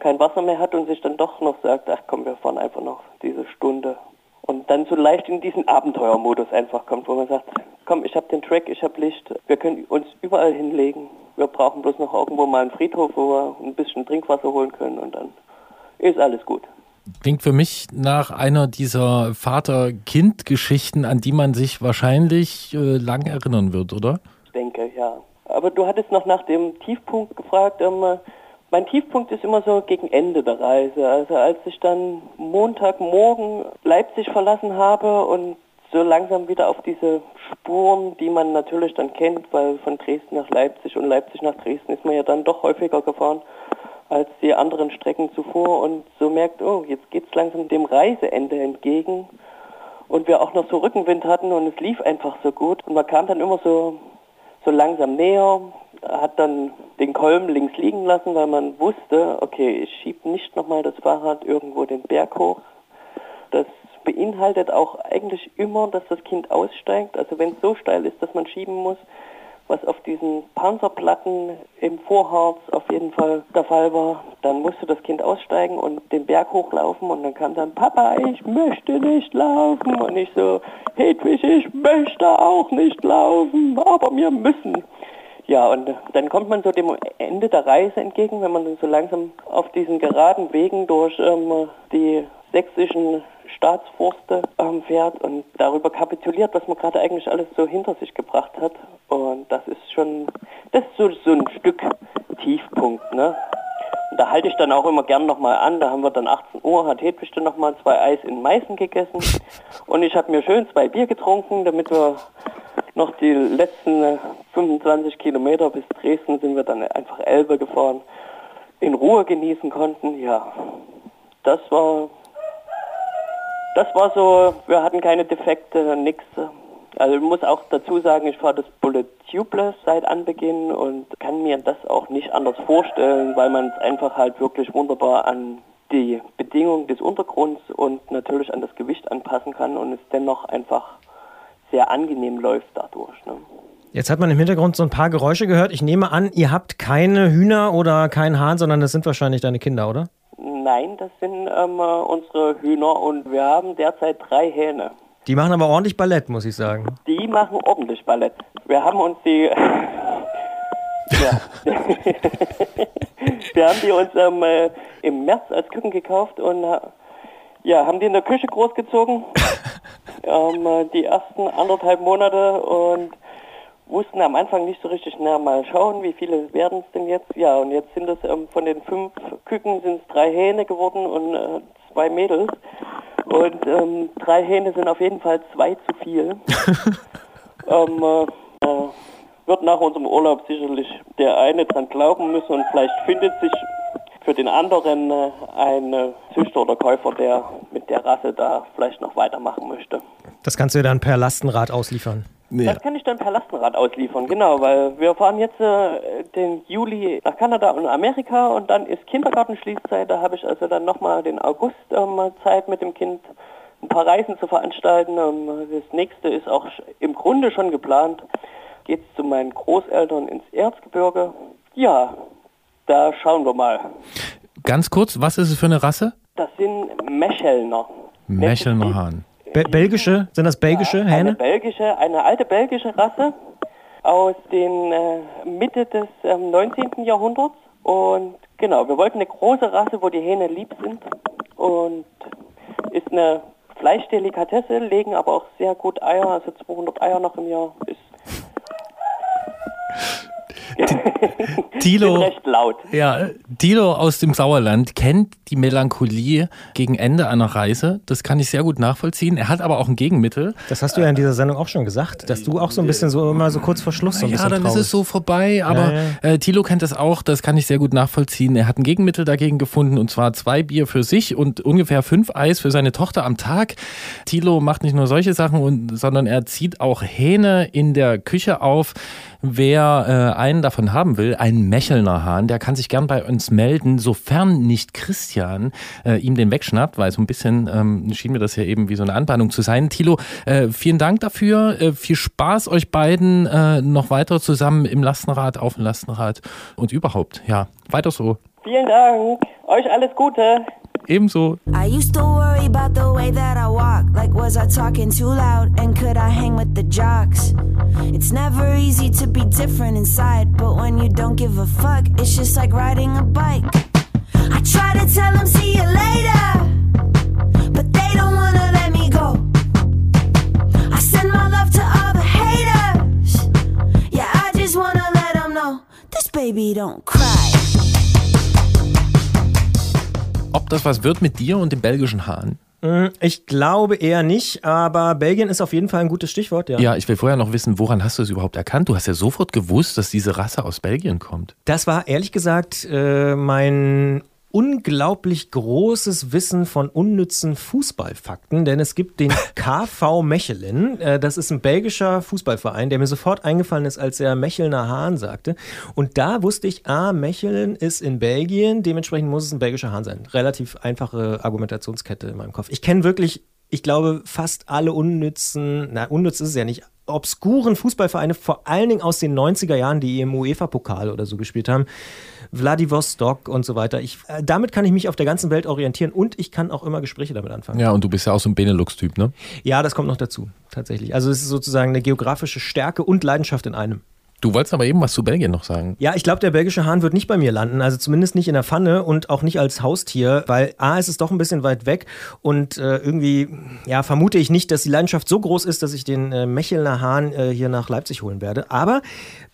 kein Wasser mehr hat und sich dann doch noch sagt, ach komm, wir fahren einfach noch diese Stunde und dann so leicht in diesen Abenteuermodus einfach kommt, wo man sagt, komm, ich habe den Track, ich habe Licht, wir können uns überall hinlegen. Wir brauchen bloß noch irgendwo mal einen Friedhof, wo wir ein bisschen Trinkwasser holen können und dann ist alles gut. Klingt für mich nach einer dieser Vater-Kind-Geschichten, an die man sich wahrscheinlich äh, lang erinnern wird, oder? Ich denke, ja. Aber du hattest noch nach dem Tiefpunkt gefragt. Ähm, mein Tiefpunkt ist immer so gegen Ende der Reise. Also als ich dann Montagmorgen Leipzig verlassen habe und so langsam wieder auf diese Spuren, die man natürlich dann kennt, weil von Dresden nach Leipzig und Leipzig nach Dresden ist man ja dann doch häufiger gefahren als die anderen Strecken zuvor und so merkt, oh, jetzt geht es langsam dem Reiseende entgegen und wir auch noch so Rückenwind hatten und es lief einfach so gut. Und man kam dann immer so, so langsam näher, hat dann den Kolben links liegen lassen, weil man wusste, okay, ich schiebe nicht nochmal das Fahrrad irgendwo den Berg hoch. Das beinhaltet auch eigentlich immer, dass das Kind aussteigt. Also wenn es so steil ist, dass man schieben muss, was auf diesen Panzerplatten im Vorharz auf jeden Fall der Fall war, dann musste das Kind aussteigen und den Berg hochlaufen und dann kam dann, Papa, ich möchte nicht laufen. Und ich so, Hedwig, ich möchte auch nicht laufen, aber wir müssen. Ja, und dann kommt man so dem Ende der Reise entgegen, wenn man dann so langsam auf diesen geraden Wegen durch ähm, die sächsischen Staatsforste ähm, fährt und darüber kapituliert, was man gerade eigentlich alles so hinter sich gebracht hat. Und das ist schon, das ist so, so ein Stück Tiefpunkt, ne? Und da halte ich dann auch immer gern nochmal an. Da haben wir dann 18 Uhr, hat Hedwig dann nochmal zwei Eis in Meißen gegessen. Und ich habe mir schön zwei Bier getrunken, damit wir noch die letzten 25 Kilometer bis Dresden sind wir dann einfach Elbe gefahren, in Ruhe genießen konnten. Ja, das war das war so, wir hatten keine Defekte, nichts. Also ich muss auch dazu sagen, ich fahre das Bullet Tubeless seit Anbeginn und kann mir das auch nicht anders vorstellen, weil man es einfach halt wirklich wunderbar an die Bedingungen des Untergrunds und natürlich an das Gewicht anpassen kann und es dennoch einfach sehr angenehm läuft dadurch. Ne? Jetzt hat man im Hintergrund so ein paar Geräusche gehört. Ich nehme an, ihr habt keine Hühner oder keinen Hahn, sondern das sind wahrscheinlich deine Kinder, oder? Nein, das sind ähm, unsere Hühner und wir haben derzeit drei Hähne. Die machen aber ordentlich Ballett, muss ich sagen. Die machen ordentlich Ballett. Wir haben uns die... ja. wir haben die uns ähm, äh, im März als Küken gekauft und ja, haben die in der Küche großgezogen. ähm, äh, die ersten anderthalb Monate und wussten am Anfang nicht so richtig, na mal schauen, wie viele werden es denn jetzt? Ja, und jetzt sind es ähm, von den fünf Küken sind es drei Hähne geworden und äh, zwei Mädels. Und ähm, drei Hähne sind auf jeden Fall zwei zu viel. ähm, äh, äh, wird nach unserem Urlaub sicherlich der eine dran glauben müssen und vielleicht findet sich für den anderen äh, ein Züchter oder Käufer, der mit der Rasse da vielleicht noch weitermachen möchte. Das kannst du dann per Lastenrad ausliefern. Ja. Das kann ich dann per Lastenrad ausliefern, genau, weil wir fahren jetzt äh, den Juli nach Kanada und Amerika und dann ist Kindergartenschließzeit. Da habe ich also dann nochmal den August ähm, Zeit mit dem Kind ein paar Reisen zu veranstalten. Ähm, das nächste ist auch im Grunde schon geplant. Geht zu meinen Großeltern ins Erzgebirge. Ja, da schauen wir mal. Ganz kurz, was ist es für eine Rasse? Das sind Mechelner. Mechelner Hahn. Be belgische, sind das belgische ja, Hähne? Eine belgische, eine alte belgische Rasse aus den äh, Mitte des äh, 19. Jahrhunderts. Und genau, wir wollten eine große Rasse, wo die Hähne lieb sind. Und ist eine Fleischdelikatesse, legen aber auch sehr gut Eier, also 200 Eier noch im Jahr. Ist Tilo, recht laut. Ja, Tilo aus dem Sauerland kennt die Melancholie gegen Ende einer Reise. Das kann ich sehr gut nachvollziehen. Er hat aber auch ein Gegenmittel. Das hast du ja in dieser Sendung auch schon gesagt, dass du auch so ein bisschen so immer so kurz vor Schluss so ein ja, bisschen dann traurig. ist es so vorbei. Aber Ja, Äh, Thilo kennt das auch. Das kann ich sehr gut nachvollziehen. Er hat ein Gegenmittel dagegen gefunden und zwar zwei Bier für sich und ungefähr fünf Eis für seine Tochter am Tag. Thilo macht nicht nur solche Sachen, und, sondern er zieht auch Hähne in der Küche auf. Wer äh, einen davon haben will, einen Mechelner Hahn, der kann sich gern bei uns melden, sofern nicht Christian äh, ihm den wegschnappt, weil so ein bisschen ähm, schien mir das ja eben wie so eine Anbahnung zu sein. Thilo, äh, vielen Dank dafür. Äh, viel Spaß euch beiden äh, noch weiter zusammen im Lastenrad, auf dem Lastenrad und überhaupt. Ja, weiter so. Vielen Dank. Euch alles Gute. Ebenso. I used to worry about the way that I walk. Like, was I talking too loud? And could I hang with the jocks? It's never easy to be different inside. But when you don't give a fuck, it's just like riding a bike. I try to tell them, see you later. But they don't wanna let me go. I send my love to all the haters. Yeah, I just wanna let them know this baby don't cry. Ob das was wird mit dir und dem belgischen Hahn? Mm, Ich glaube eher nicht, aber Belgien ist auf jeden Fall ein gutes Stichwort, ja. Ja, ich will vorher noch wissen, woran hast du es überhaupt erkannt? Du hast ja sofort gewusst, dass diese Rasse aus Belgien kommt. Das war ehrlich gesagt äh, mein unglaublich großes Wissen von unnützen Fußballfakten, denn es gibt den KV Mechelen. Äh, Das ist ein belgischer Fußballverein, der mir sofort eingefallen ist, als er Mechelner Hahn sagte. Und da wusste ich, ah, Mechelen ist in Belgien, dementsprechend muss es ein belgischer Hahn sein. Relativ einfache Argumentationskette in meinem Kopf. Ich kenne wirklich, ich glaube, fast alle unnützen, na, unnütz ist es ja nicht, obskuren Fußballvereine, vor allen Dingen aus den 90er Jahren, die im UEFA-Pokal oder so gespielt haben. Vladivostok und so weiter. Ich, äh, damit kann ich mich auf der ganzen Welt orientieren und ich kann auch immer Gespräche damit anfangen. Ja, und du bist ja auch so ein Benelux-Typ, ne? Ja, das kommt noch dazu, tatsächlich. Also es ist sozusagen eine geografische Stärke und Leidenschaft in einem. Du wolltest aber eben was zu Belgien noch sagen. Ja, ich glaube, der belgische Hahn wird nicht bei mir landen, also zumindest nicht in der Pfanne und auch nicht als Haustier, weil A, ist es doch ein bisschen weit weg und äh, irgendwie, ja, vermute ich nicht, dass die Leidenschaft so groß ist, dass ich den äh, Mechelner Hahn äh, hier nach Leipzig holen werde. Aber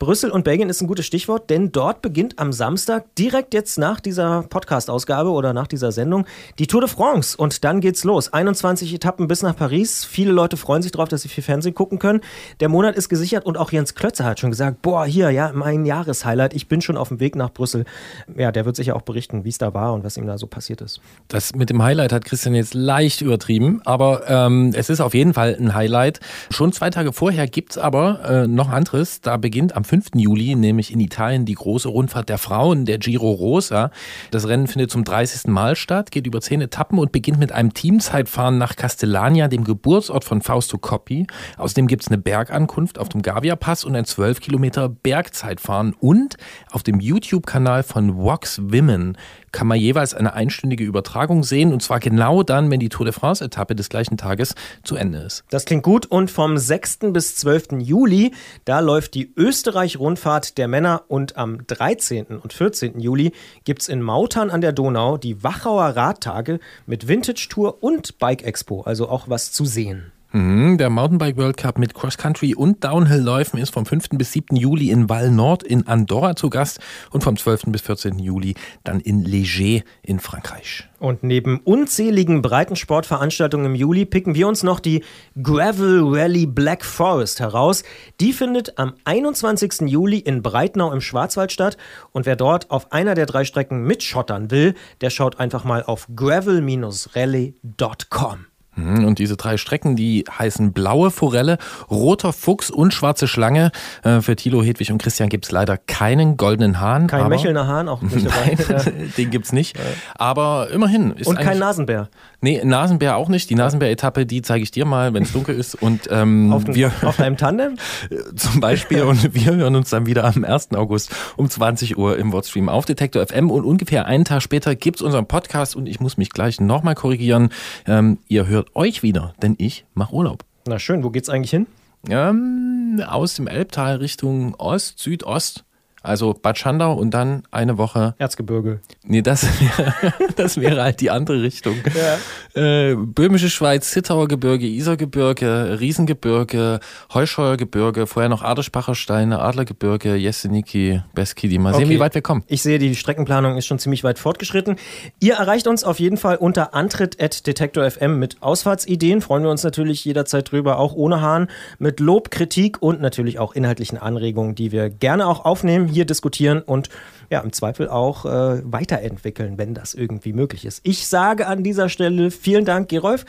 Brüssel und Belgien ist ein gutes Stichwort, denn dort beginnt am Samstag, direkt jetzt nach dieser Podcast-Ausgabe oder nach dieser Sendung, die Tour de France und dann geht's los. 21 Etappen bis nach Paris. Viele Leute freuen sich darauf, dass sie viel Fernsehen gucken können. Der Monat ist gesichert und auch Jens Klötzer hat schon gesagt, boah, hier, ja, mein Jahreshighlight, ich bin schon auf dem Weg nach Brüssel. Ja, der wird sicher auch berichten, wie es da war und was ihm da so passiert ist. Das mit dem Highlight hat Christian jetzt leicht übertrieben, aber ähm, es ist auf jeden Fall ein Highlight. Schon zwei Tage vorher gibt's aber äh, noch anderes. Da beginnt am 5. Juli, nämlich in Italien, die große Rundfahrt der Frauen, der Giro Rosa. Das Rennen findet zum 30. Mal statt, geht über zehn Etappen und beginnt mit einem Teamzeitfahren nach Castellania, dem Geburtsort von Fausto Coppi. Außerdem gibt's eine Bergankunft auf dem Gavia-Pass und ein 12 Kilometer Bergzeitfahren. Und auf dem YouTube-Kanal von Vox Women kann man jeweils eine einstündige Übertragung sehen und zwar genau dann, wenn die Tour de France-Etappe des gleichen Tages zu Ende ist. Das klingt gut und vom 6. bis 12. Juli, da läuft die Österreich-Rundfahrt der Männer und am 13. und 14. Juli gibt's in Mautern an der Donau die Wachauer Radtage mit Vintage-Tour und Bike-Expo, also auch was zu sehen. Mhm, Der Mountainbike World Cup mit Cross-Country und Downhill-Läufen ist vom 5. bis 7. Juli in Val Nord in Andorra zu Gast und vom 12. bis 14. Juli dann in Léger in Frankreich. Und neben unzähligen Breitensportveranstaltungen im Juli picken wir uns noch die Gravel Rally Black Forest heraus. Die findet am 21. Juli in Breitnau im Schwarzwald statt. Und wer dort auf einer der drei Strecken mitschottern will, der schaut einfach mal auf gravel-rally.com. Mhm, Und diese drei Strecken, die heißen Blaue Forelle, Roter Fuchs und Schwarze Schlange. Äh, Für Thilo, Hedwig und Christian gibt's leider keinen goldenen Hahn. Kein Mechelner Hahn, auch nicht dabei. Nein, den gibt's nicht. Aber immerhin. Ist Und kein Nasenbär. Nee, Nasenbär auch nicht. Die Nasenbär-Etappe, die zeige ich dir mal, wenn es dunkel ist. Und ähm, Auf, dem, wir auf deinem Tandem? zum Beispiel und wir hören uns dann wieder am 1. August um 20 Uhr im Wordstream auf Detektor FM und ungefähr einen Tag später gibt's unseren Podcast und ich muss mich gleich nochmal korrigieren. Ähm, ihr hört euch wieder, denn ich mache Urlaub. Na schön, wo geht's eigentlich hin? Ähm, aus dem Elbtal Richtung Ost, Südost. Also Bad Schandau und dann eine Woche. Erzgebirge. Nee, das wäre, das wäre halt die andere Richtung. Äh, Böhmische Schweiz, Zittauer Gebirge, Isergebirge, Riesengebirge, Heuscheuergebirge, vorher noch Aderspacher Steine, Adlergebirge, Jeseniki, Beskidi. Mal sehen, Okay. wie weit wir kommen. Ich sehe, die Streckenplanung ist schon ziemlich weit fortgeschritten. Ihr erreicht uns auf jeden Fall unter antritt.detektor FM mit Ausfahrtsideen. Freuen wir uns natürlich jederzeit drüber, auch ohne Hahn, mit Lob, Kritik und natürlich auch inhaltlichen Anregungen, die wir gerne auch aufnehmen, hier diskutieren und ja, im Zweifel auch äh, weiterentwickeln, wenn das irgendwie möglich ist. Ich sage an dieser Stelle vielen Dank, Gerolf.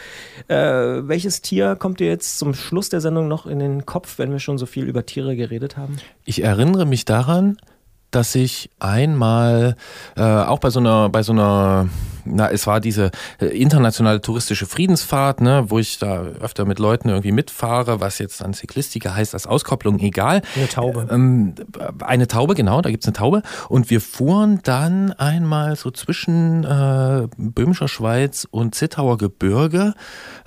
Äh, welches Tier kommt dir jetzt zum Schluss der Sendung noch in den Kopf, wenn wir schon so viel über Tiere geredet haben? Ich erinnere mich daran, dass ich einmal äh, auch bei so einer, bei so einer, na, es war diese äh, internationale touristische Friedensfahrt, ne, wo ich da öfter mit Leuten irgendwie mitfahre, was jetzt dann Zyklistika heißt, als Auskopplung egal. Eine Taube. Ähm, eine Taube, genau, da gibt's eine Taube. Und wir fuhren dann einmal so zwischen äh, Böhmischer Schweiz und Zittauer Gebirge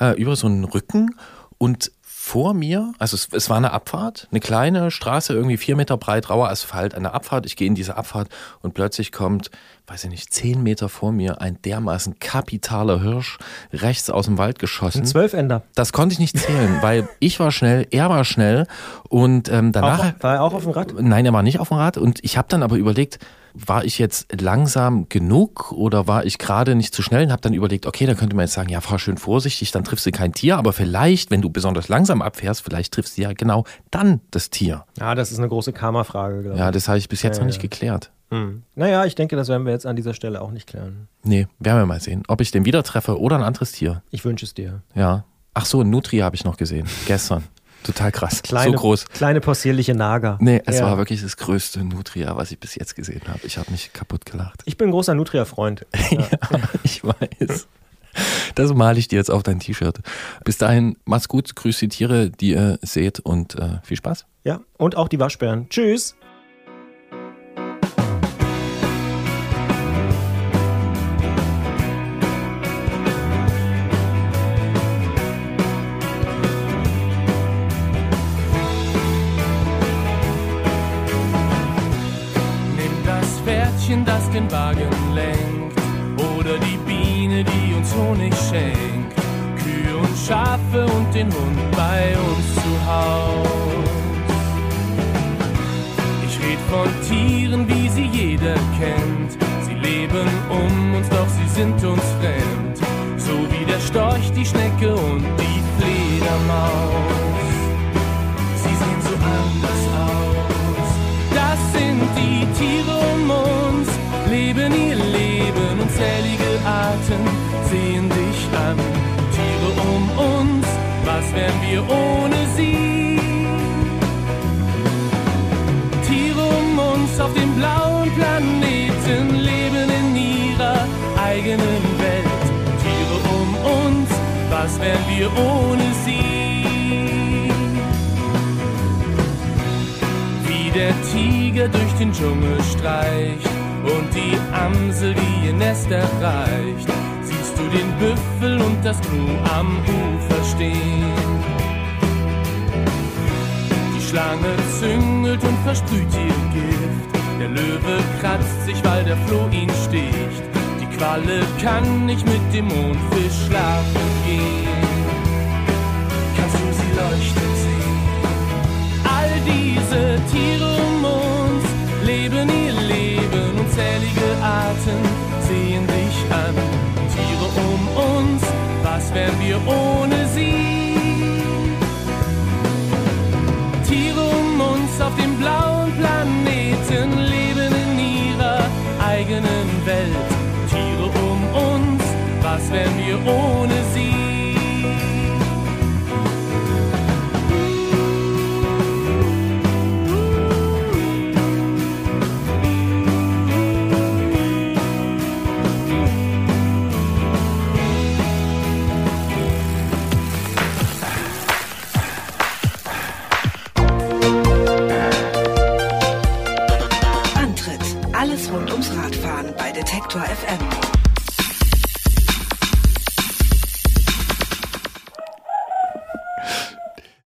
äh, über so einen Rücken und vor mir, also es, es war eine Abfahrt, eine kleine Straße, irgendwie vier Meter breit, rauer Asphalt, eine Abfahrt. Ich gehe in diese Abfahrt und plötzlich kommt, weiß ich nicht, zehn Meter vor mir ein dermaßen kapitaler Hirsch rechts aus dem Wald geschossen. Ein Zwölfender. Das konnte ich nicht zählen, weil ich war schnell, er war schnell und ähm, danach. Auch, war er auch auf dem Rad? Nein, er war nicht auf dem Rad und ich habe dann aber überlegt, war ich jetzt langsam genug oder war ich gerade nicht zu schnell und habe dann überlegt, okay, dann könnte man jetzt sagen, ja, fahr schön vorsichtig, dann triffst du kein Tier, aber vielleicht, wenn du besonders langsam abfährst, vielleicht triffst du ja genau dann das Tier. Ja, das ist eine große Karma-Frage. Ja, das habe ich bis jetzt Ja, noch nicht ja. geklärt. Hm. Naja, ich denke, das werden wir jetzt an dieser Stelle auch nicht klären. Nee, werden wir mal sehen, ob ich den wieder treffe oder ein anderes Tier. Ich wünsche es dir. Ja. Ach so, ein Nutria habe ich noch gesehen, gestern. Total krass, Kleine, so groß. Kleine possierliche Nager. Nee, es Ja. war wirklich das größte Nutria, was ich bis jetzt gesehen habe. Ich habe mich kaputt gelacht. Ich bin ein großer Nutria-Freund. ja, ich weiß. Das male ich dir jetzt auf dein T-Shirt. Bis dahin, macht's gut, grüß die Tiere, die ihr seht und äh, viel Spaß. Ja, und auch die Waschbären. Tschüss. Den Wagen lenkt, oder die Biene, die uns Honig schenkt, Kühe und Schafe und den Hund bei uns zu Haus. Ich red von Tieren, wie sie jeder kennt. Sie leben um uns, doch sie sind uns fremd. So wie der Storch, die Schnecke und die Fledermaus. Sie sehen so anders aus. Sind die Tiere um uns, leben ihr Leben, unzählige Arten sehen dich an. Tiere um uns, was wären wir ohne sie? Tiere um uns auf dem blauen Planeten leben in ihrer eigenen Welt. Tiere um uns, was wären wir ohne sie? Tiger durch den Dschungel streicht und die Amsel, die ihr Nest erreicht, siehst du den Büffel und das Gnu am Ufer stehen. Die Schlange züngelt und versprüht ihr Gift. Der Löwe kratzt sich, weil der Floh ihn sticht. Die Qualle kann nicht mit dem Mondfisch schlafen gehen. Kannst du sie leuchten sehen? All diese Tiere unzählige Arten sehen dich an. Tiere um uns, was wären wir ohne sie? Tiere um uns auf dem blauen Planeten leben in ihrer eigenen Welt. Tiere um uns, was wären wir ohne sie? Ultra FM.